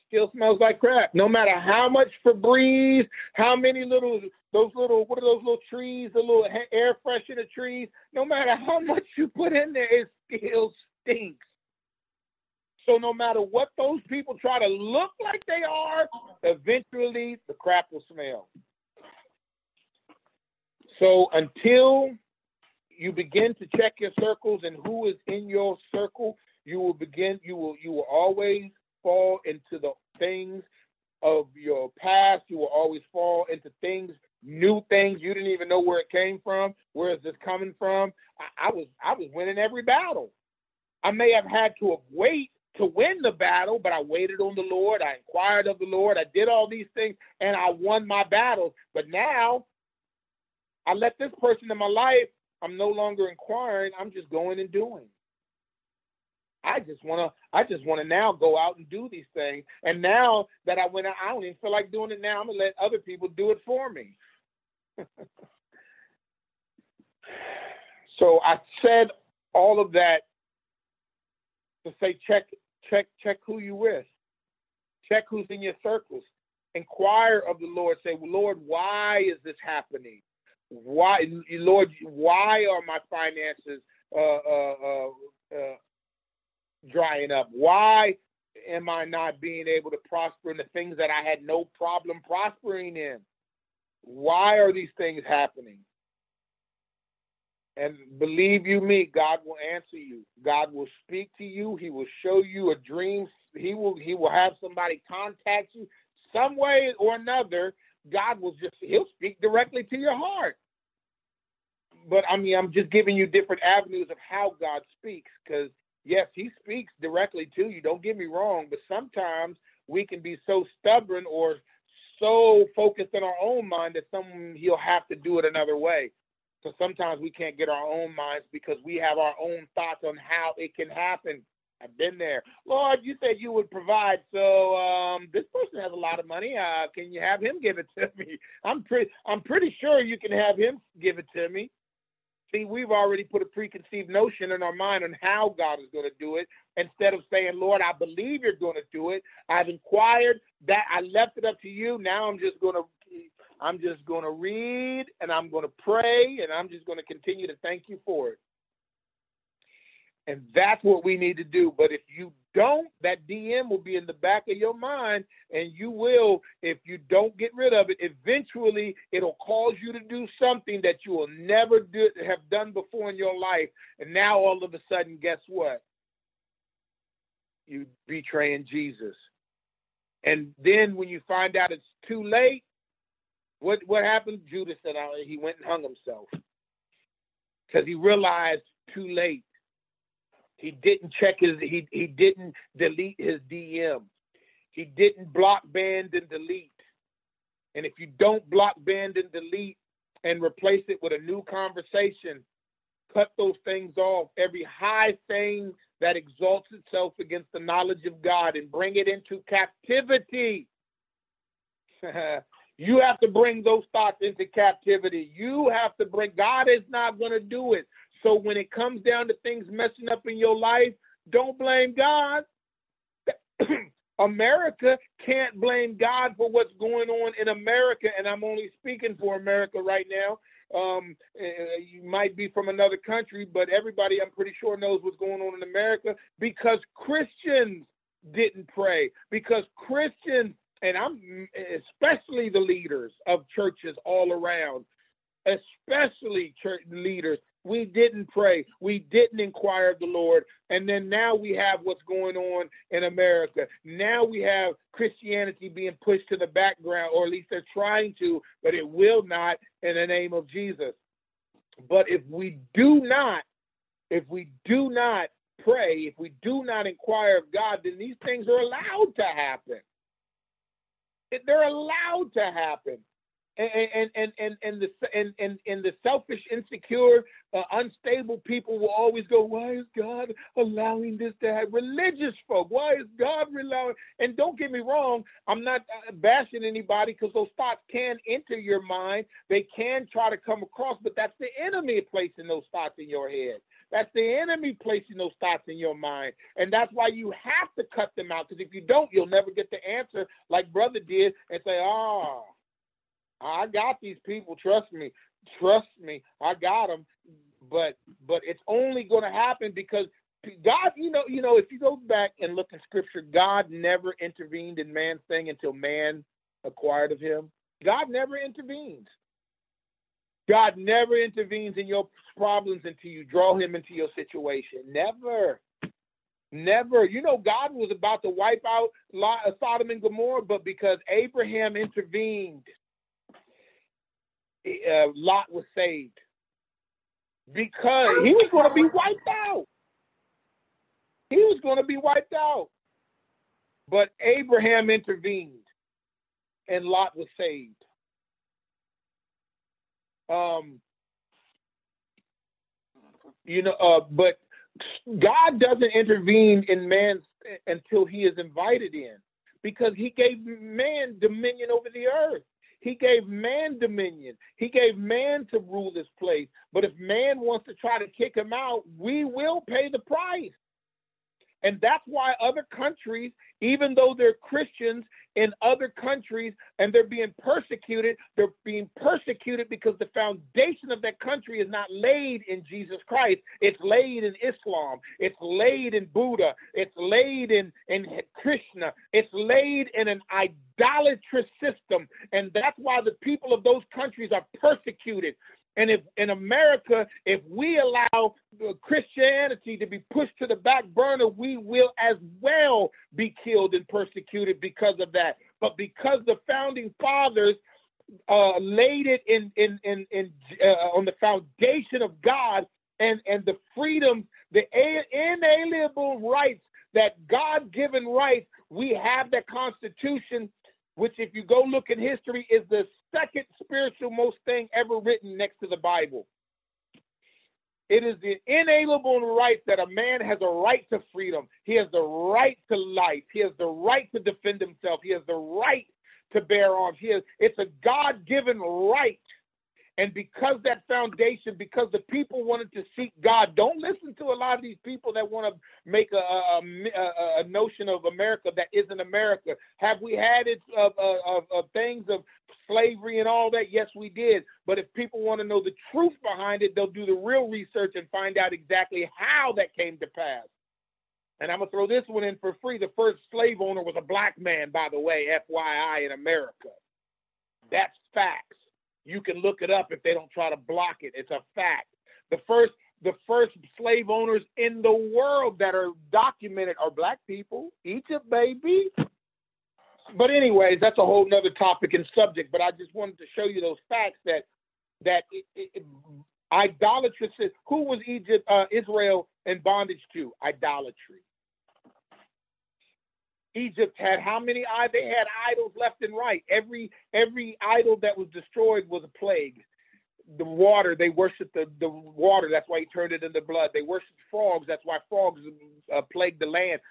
Still smells like crap. No matter how much Febreze, how many little those little what are those little trees, the little air freshener trees. No matter how much you put in there, it still stinks. So no matter what those people try to look like they are, eventually the crap will smell. So until you begin to check your circles and who is in your circle, you will begin you will you will always fall into the things of your past. You will always fall into things, new things you didn't even know where it came from. Where is this coming from? I, I was I was winning every battle. I may have had to wait to win the battle, but I waited on the Lord. I inquired of the Lord. I did all these things and I won my battles. But now I let this person in my life, I'm no longer inquiring. I'm just going and doing. I just wanna I just wanna now go out and do these things. And now that I went out, I don't even feel like doing it now. I'm gonna let other people do it for me. so I said all of that to say check check check who you with. Check who's in your circles. Inquire of the Lord. Say, Lord, why is this happening? Why, Lord, why are my finances uh, uh, uh, uh, drying up? Why am I not being able to prosper in the things that I had no problem prospering in? Why are these things happening? And believe you me, God will answer you. God will speak to you. He will show you a dream. He will he will have somebody contact you some way or another. God will just he'll speak directly to your heart. But I mean, I'm just giving you different avenues of how God speaks because yes, he speaks directly to you. Don't get me wrong, but sometimes we can be so stubborn or so focused in our own mind that some he'll have to do it another way. So sometimes we can't get our own minds because we have our own thoughts on how it can happen. I've been there. Lord, you said you would provide. So um, this person has a lot of money. Uh, can you have him give it to me? I'm pretty. I'm pretty sure you can have him give it to me. See, we've already put a preconceived notion in our mind on how God is going to do it. Instead of saying, Lord, I believe you're going to do it. I've inquired that. I left it up to you. Now I'm just going to I'm just going to read and I'm going to pray and I'm just going to continue to thank you for it. And that's what we need to do. But if you don't, that DM will be in the back of your mind, and you will, if you don't get rid of it, eventually it'll cause you to do something that you will never do, have done before in your life. And now all of a sudden, guess what? You betraying Jesus. And then when you find out it's too late, what what happened? Judas said he went and hung himself because he realized too late. He didn't check his he he didn't delete his DM. He didn't block band and delete. And if you don't block band and delete and replace it with a new conversation, cut those things off. Every high thing that exalts itself against the knowledge of God and bring it into captivity. you have to bring those thoughts into captivity. You have to bring, God is not going to do it. So when it comes down to things messing up in your life, don't blame God. America can't blame God for what's going on in America, and I'm only speaking for America right now. Um, uh, you might be from another country, but everybody, I'm pretty sure, knows what's going on in America because Christians didn't pray, because Christians, and I'm especially the leaders of churches all around, especially church leaders, we didn't pray. We didn't inquire of the Lord. And then now we have what's going on in America. Now we have Christianity being pushed to the background, or at least they're trying to, but it will not in the name of Jesus. But if we do not, if we do not pray, if we do not inquire of God, then these things are allowed to happen. They're allowed to happen and and and and the and and, and the selfish, insecure, uh, unstable people will always go, "Why is God allowing this to happen?" Religious folk, why is God allowing? And don't get me wrong, I'm not uh, bashing anybody because those thoughts can enter your mind. They can try to come across, but that's the enemy placing those thoughts in your head. That's the enemy placing those thoughts in your mind. And that's why you have to cut them out. Because if you don't, you'll never get the answer like brother did and say, oh, I got these people. Trust me. Trust me. I got them. But but it's only going to happen because God, you know, you know, if you go back and look in Scripture, God never intervened in man's thing until man acquired of Him. God never intervenes. God never intervenes in your problems until you draw Him into your situation. Never. Never. You know, God was about to wipe out Sodom and Gomorrah, but because Abraham intervened, uh, Lot was saved because he was going to be wiped out. He was going to be wiped out. But Abraham intervened and Lot was saved. Um, you know, uh, but God doesn't intervene in man's until he is invited in because he gave man dominion over the earth. He gave man dominion. He gave man to rule this place. But if man wants to try to kick him out, we will pay the price. And that's why other countries, even though they're Christians in other countries and they're being persecuted, they're being persecuted because the foundation of that country is not laid in Jesus Christ. It's laid in Islam. It's laid in Buddha. It's laid in, in Krishna. It's laid in an idolatrous system. And that's why the people of those countries are persecuted. And if in America, if we allow Christianity to be pushed to the back burner, we will as well be killed and persecuted because of that. But because the founding fathers uh, laid it in in in, in uh, on the foundation of God and and the freedom, the inalienable rights, that God-given rights, we have that Constitution which, if you go look in history, is the second spiritual most thing ever written next to the Bible. It is the inalienable right that a man has a right to freedom. He has the right to life. He has the right to defend himself. He has the right to bear arms. He has, it's a God given right and because that foundation, because the people wanted to seek God, don't listen to a lot of these people that want to make a, a, a, a notion of America that isn't America. Have we had it of, of, of things of slavery and all that? Yes, we did. But if people want to know the truth behind it, they'll do the real research and find out exactly how that came to pass. And I'm gonna throw this one in for free. The first slave owner was a black man, by the way, FYI, in America. That's facts. You can look it up if they don't try to block it. It's a fact. The first the first slave owners in the world that are documented are black people. Egypt, baby. But anyways, that's a whole nother topic and subject. But I just wanted to show you those facts that that it, it, idolatry. Who was Egypt, uh, Israel in bondage to? Idolatry. Egypt had how many? They had idols left and right. Every every idol that was destroyed was a plague. The water, they worshipped the, the water. That's why he turned it into blood. They worshipped frogs. That's why frogs uh, plagued the land.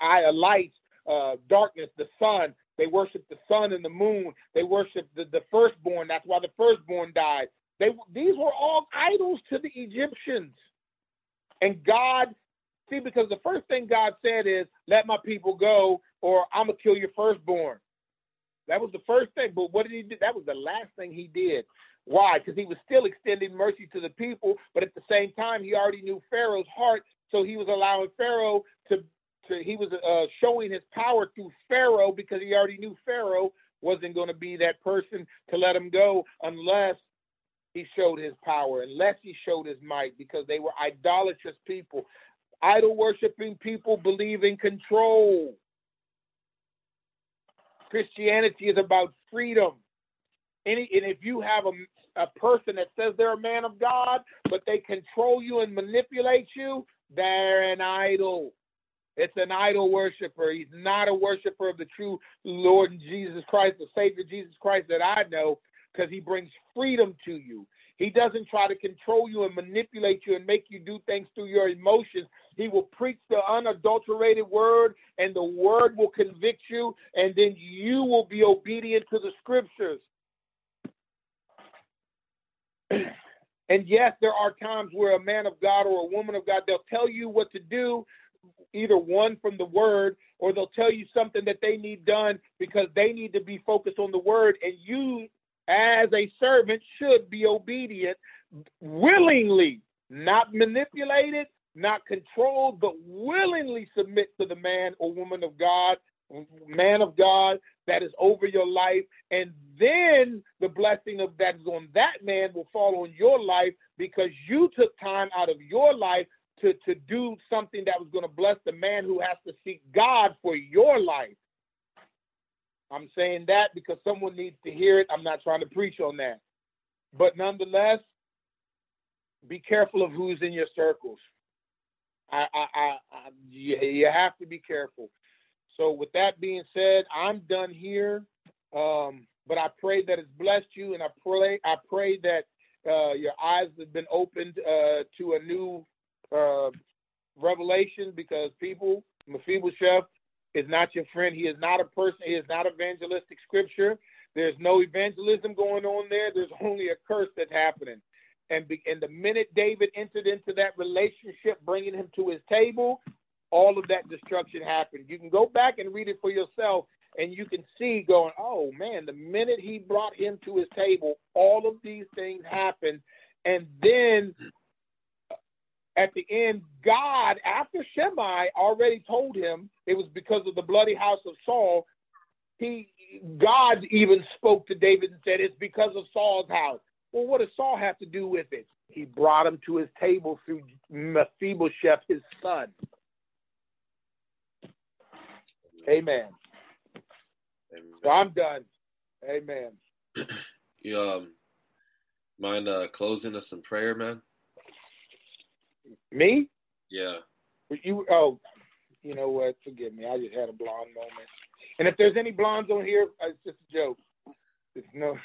Eye, light, uh, darkness, the sun. They worshiped the sun and the moon. They worshiped the, the firstborn. That's why the firstborn died. They these were all idols to the Egyptians. And God, see, because the first thing God said is, "Let my people go, or I'm gonna kill your firstborn." That was the first thing. But what did he do? That was the last thing he did. Why? Because he was still extending mercy to the people, but at the same time, he already knew Pharaoh's heart, so he was allowing Pharaoh to. to he was uh, showing his power through Pharaoh because he already knew Pharaoh wasn't going to be that person to let him go unless he showed his power, unless he showed his might, because they were idolatrous people. Idol worshiping people believe in control. Christianity is about freedom. Any, and if you have a, a person that says they're a man of God, but they control you and manipulate you, they're an idol. It's an idol worshiper. He's not a worshiper of the true Lord Jesus Christ, the Savior Jesus Christ that I know because he brings freedom to you. He doesn't try to control you and manipulate you and make you do things through your emotions. He will preach the unadulterated word, and the word will convict you, and then you will be obedient to the scriptures. and yes, there are times where a man of God or a woman of God, they'll tell you what to do, either one from the word, or they'll tell you something that they need done because they need to be focused on the word, and you as a servant should be obedient willingly, not manipulated, not controlled, but willingly submit to the man or woman of God, man of God that is over your life. And then the blessing of that is on that man will fall on your life because you took time out of your life to, to do something that was going to bless the man who has to seek God for your life. I'm saying that because someone needs to hear it. I'm not trying to preach on that. But nonetheless, be careful of who's in your circles. I, I, I, you, you have to be careful. So, with that being said, I'm done here. Um, but I pray that it's blessed you, and I pray, I pray that uh, your eyes have been opened uh, to a new uh, revelation because people, Mephibosheth, is not your friend. He is not a person. He is not evangelistic scripture. There's no evangelism going on there. There's only a curse that's happening. And, be, and the minute David entered into that relationship, bringing him to his table, all of that destruction happened. You can go back and read it for yourself, and you can see going, oh man, the minute he brought him to his table, all of these things happened. And then uh, at the end, God, after Shimei already told him it was because of the bloody house of Saul, he God even spoke to David and said, It's because of Saul's house. Well, what does Saul have to do with it? He brought him to his table through Mephibosheth, his son. Amen. Amen. So I'm done. Amen. You um mind uh, closing us in prayer, man? Me? Yeah. You oh, you know what? Forgive me. I just had a blonde moment. And if there's any blondes on here, it's just a joke. It's no.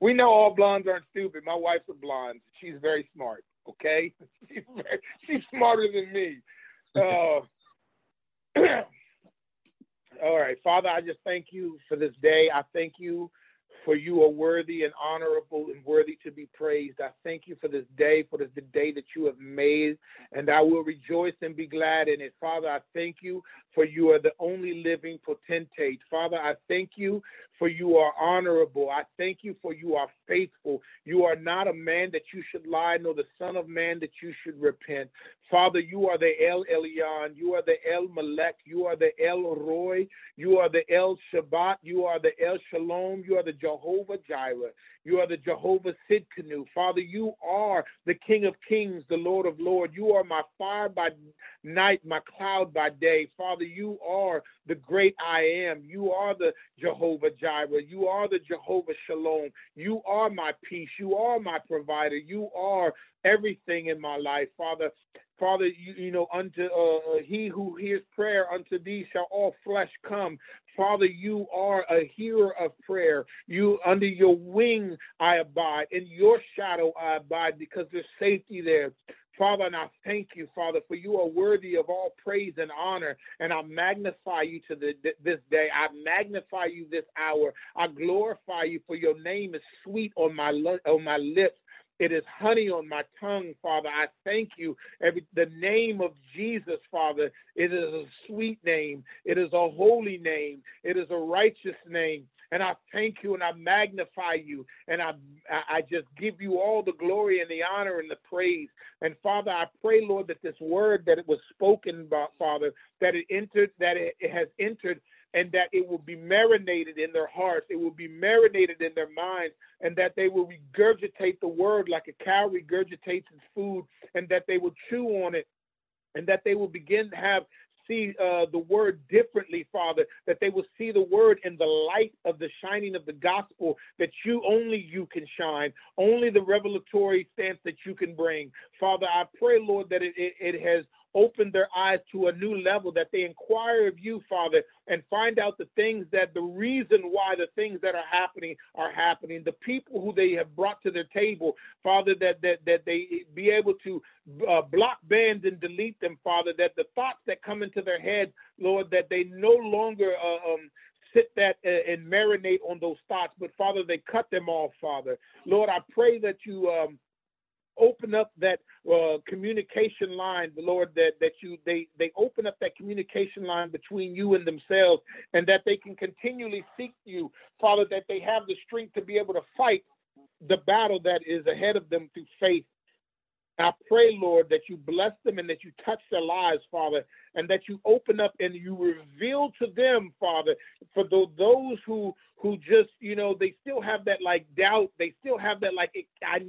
We know all blondes aren't stupid. My wife's a blonde. She's very smart. Okay, she's very, she's smarter than me. Uh, all right, Father, I just thank you for this day. I thank you for you are worthy and honorable and worthy to be praised. I thank you for this day, for this the day that you have made, and I will rejoice and be glad in it. Father, I thank you for you are the only living potentate. Father, I thank you for you are honorable. I thank you for you are faithful. You are not a man that you should lie, nor the son of man that you should repent. Father, you are the El Elyon, you are the El Malek, you are the El Roi, you are the El Shaddai, you are the El Shalom, you are the Jehovah Jireh, you are the Jehovah Sidkenu. Father, you are the King of Kings, the Lord of Lords. You are my fire by night, my cloud by day. Father, you are the great I am. You are the Jehovah Jireh. You are the Jehovah Shalom. You are my peace. You are my provider. You are everything in my life, Father. Father, you, you know, unto uh, uh, he who hears prayer, unto thee shall all flesh come. Father, you are a hearer of prayer. You under your wing I abide, in your shadow I abide, because there's safety there. Father, and I thank you, Father, for you are worthy of all praise and honor. And I magnify you to the, this day. I magnify you this hour. I glorify you, for your name is sweet on my on my lips. It is honey on my tongue, Father. I thank you. Every the name of Jesus, Father, it is a sweet name. It is a holy name. It is a righteous name. And I thank you and I magnify you and I I just give you all the glory and the honor and the praise. And Father, I pray, Lord, that this word that it was spoken about, Father, that it entered, that it, it has entered and that it will be marinated in their hearts, it will be marinated in their minds, and that they will regurgitate the word like a cow regurgitates its food, and that they will chew on it, and that they will begin to have see uh, the word differently, Father, that they will see the word in the light of the shining of the gospel, that you only you can shine, only the revelatory stance that you can bring. Father, I pray, Lord, that it, it, it has open their eyes to a new level, that they inquire of you, Father, and find out the things that the reason why the things that are happening are happening, the people who they have brought to their table, Father, that that that they be able to uh, block bans and delete them, Father, that the thoughts that come into their head, Lord, that they no longer uh, um, sit that uh, and marinate on those thoughts, but Father, they cut them off, Father. Lord, I pray that you um, open up that uh, communication line, the Lord, that that you they they open up that communication line between you and themselves, and that they can continually seek you, Father, that they have the strength to be able to fight the battle that is ahead of them through faith. I pray, Lord, that you bless them and that you touch their lives, Father, and that you open up and you reveal to them, Father, for those who who just you know they still have that like doubt, they still have that like I,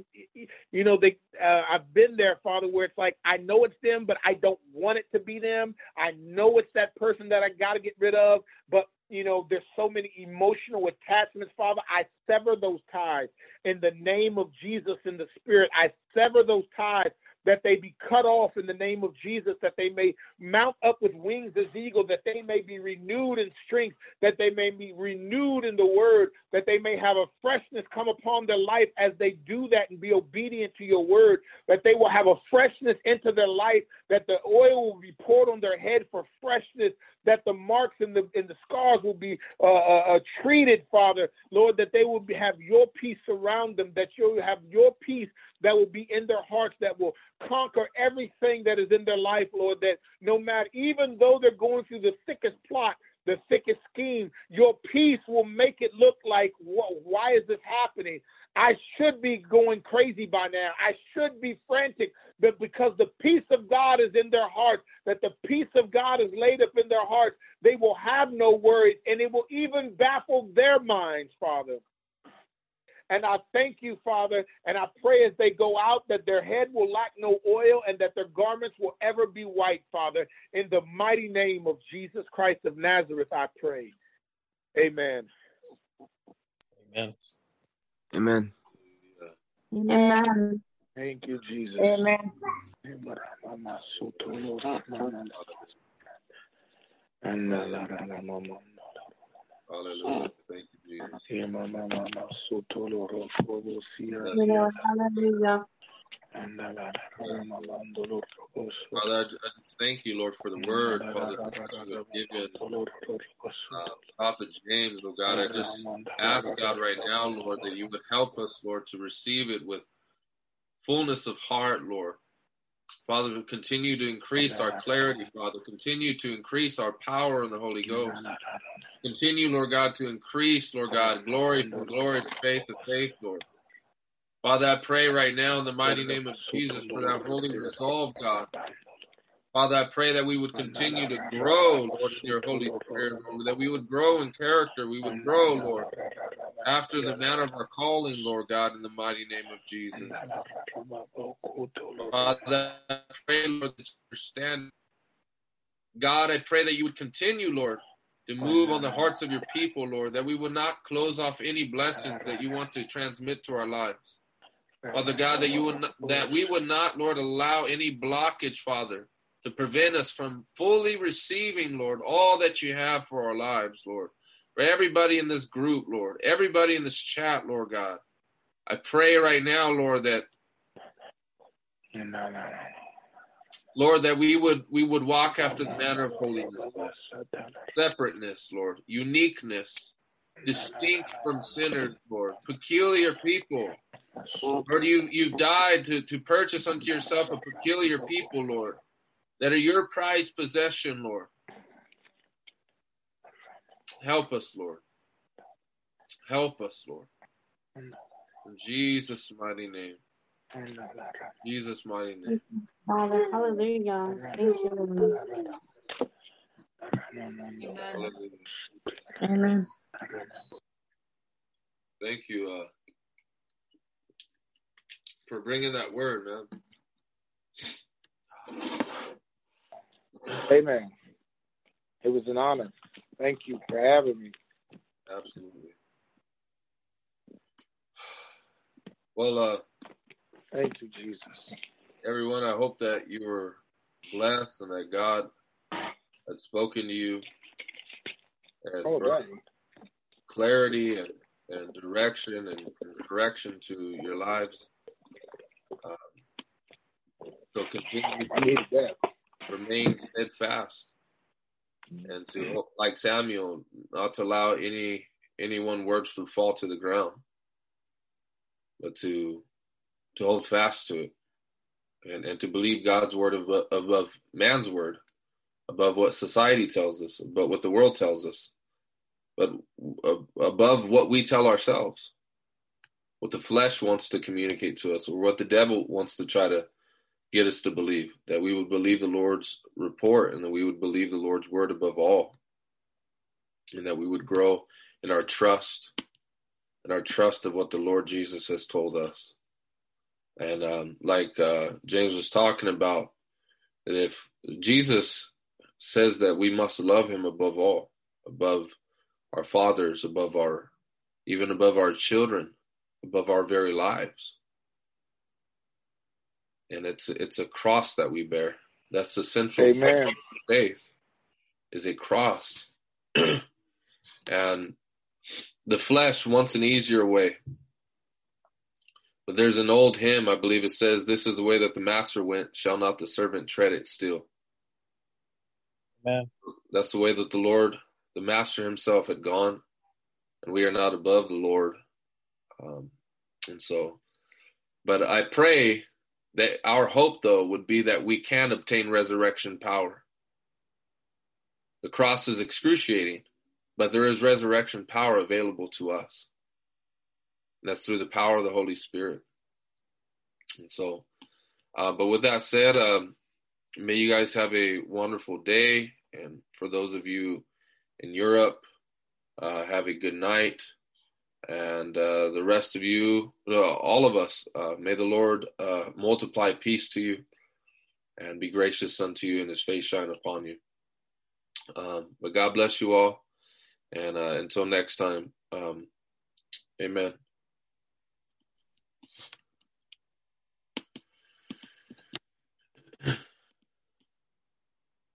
you know they uh, I've been there, Father, where it's like I know it's them, but I don't want it to be them. I know it's that person that I got to get rid of, but you know, there's so many emotional attachments, Father. I sever those ties in the name of Jesus in the Spirit. I sever those ties that they be cut off in the name of Jesus, that they may mount up with wings as eagle, that they may be renewed in strength, that they may be renewed in the word, that they may have a freshness come upon their life as they do that and be obedient to your word, that they will have a freshness into their life, that the oil will be poured on their head for freshness, that the marks and the and the scars will be uh, uh, uh treated, Father, Lord, that they will be, have your peace around them, that you'll have your peace that will be in their hearts, that will conquer everything that is in their life, Lord, that no matter, even though they're going through the thickest plot, the thickest scheme, your peace will make it look like, why is this happening? I should be going crazy by now. I should be frantic, but because the peace of God is in their hearts, that the peace of God is laid up in their hearts, they will have no worries and it will even baffle their minds, Father. And I thank you, Father, and I pray as they go out that their head will lack no oil and that their garments will ever be white, Father. In the mighty name of Jesus Christ of Nazareth, I pray. Amen. Amen. Amen. Amen. Thank you, Jesus. Amen. And allahu akbar. Hallelujah. Thank you, Jesus. Hallelujah. Father, I just thank you, Lord, for the word, Father, that you have given uh, Prophet James, oh God. I just ask God right now, Lord, that you would help us, Lord, to receive it with fullness of heart, Lord. Father, continue to increase our clarity, Father. Continue to increase our power in the Holy Ghost. Continue, Lord God, to increase, Lord God, glory from glory to faith to faith, Lord. Father, I pray right now in the mighty name of Jesus for that holy resolve, God. Father, I pray that we would continue to grow, Lord, in your Holy Spirit, Lord, that we would grow in character. We would grow, Lord, after the manner of our calling, Lord God, in the mighty name of Jesus. Father, I pray, Lord, that you understand. God, I pray that you would continue, Lord, to move on the hearts of your people, Lord, that we would not close off any blessings that you want to transmit to our lives. Father God, that you would not, that we would not, Lord, allow any blockage, Father, to prevent us from fully receiving, Lord, all that you have for our lives, Lord. For everybody in this group, Lord, everybody in this chat, Lord God. I pray right now, Lord, that Lord, that we would we would walk after the manner of holiness, Lord. separateness, Lord, uniqueness, distinct from sinners, Lord, peculiar people. Lord, you you've died to, to purchase unto yourself a peculiar people, Lord that are your prized possession, Lord. Help us, Lord. Help us, Lord. In Jesus' mighty name. Jesus' mighty name. Father, hallelujah. Thank you, Lord. Hallelujah. Amen. Thank you uh, for bringing that word, man. Amen. It was an honor. Thank you for having me. Absolutely. Well, uh, Thank you, Jesus. everyone, I hope that you were blessed and that God had spoken to you and right. clarity and, and direction and, and correction to your lives. Um, so continue I needed that. to remain steadfast. And to, like Samuel, not to allow any anyone words to fall to the ground, but to to hold fast to it. And, and to believe God's word above, above man's word, above what society tells us, above what the world tells us, but above what we tell ourselves, what the flesh wants to communicate to us, or what the devil wants to try to get us to believe. That we would believe the Lord's report and that we would believe the Lord's word above all, and that we would grow in our trust and our trust of what the Lord Jesus has told us. And um, like uh, James was talking about, that if Jesus says that we must love him above all, above our fathers, above our, even above our children, above our very lives. And it's it's a cross that we bear. That's the central Amen. faith is a cross. and the flesh wants an easier way. But there's an old hymn, I believe it says, This is the way that the master went, shall not the servant tread it still. Amen. That's the way that the Lord, the master himself, had gone, and we are not above the Lord. Um, and so, but I pray that our hope, though, would be that we can obtain resurrection power. The cross is excruciating, but there is resurrection power available to us. And that's through the power of the Holy Spirit. And so, uh, but with that said, um, may you guys have a wonderful day. And for those of you in Europe, uh, have a good night. And uh, the rest of you, uh, all of us, uh, may the Lord uh, multiply peace to you and be gracious unto you and his face shine upon you. Um, but God bless you all. And uh, until next time, um, amen.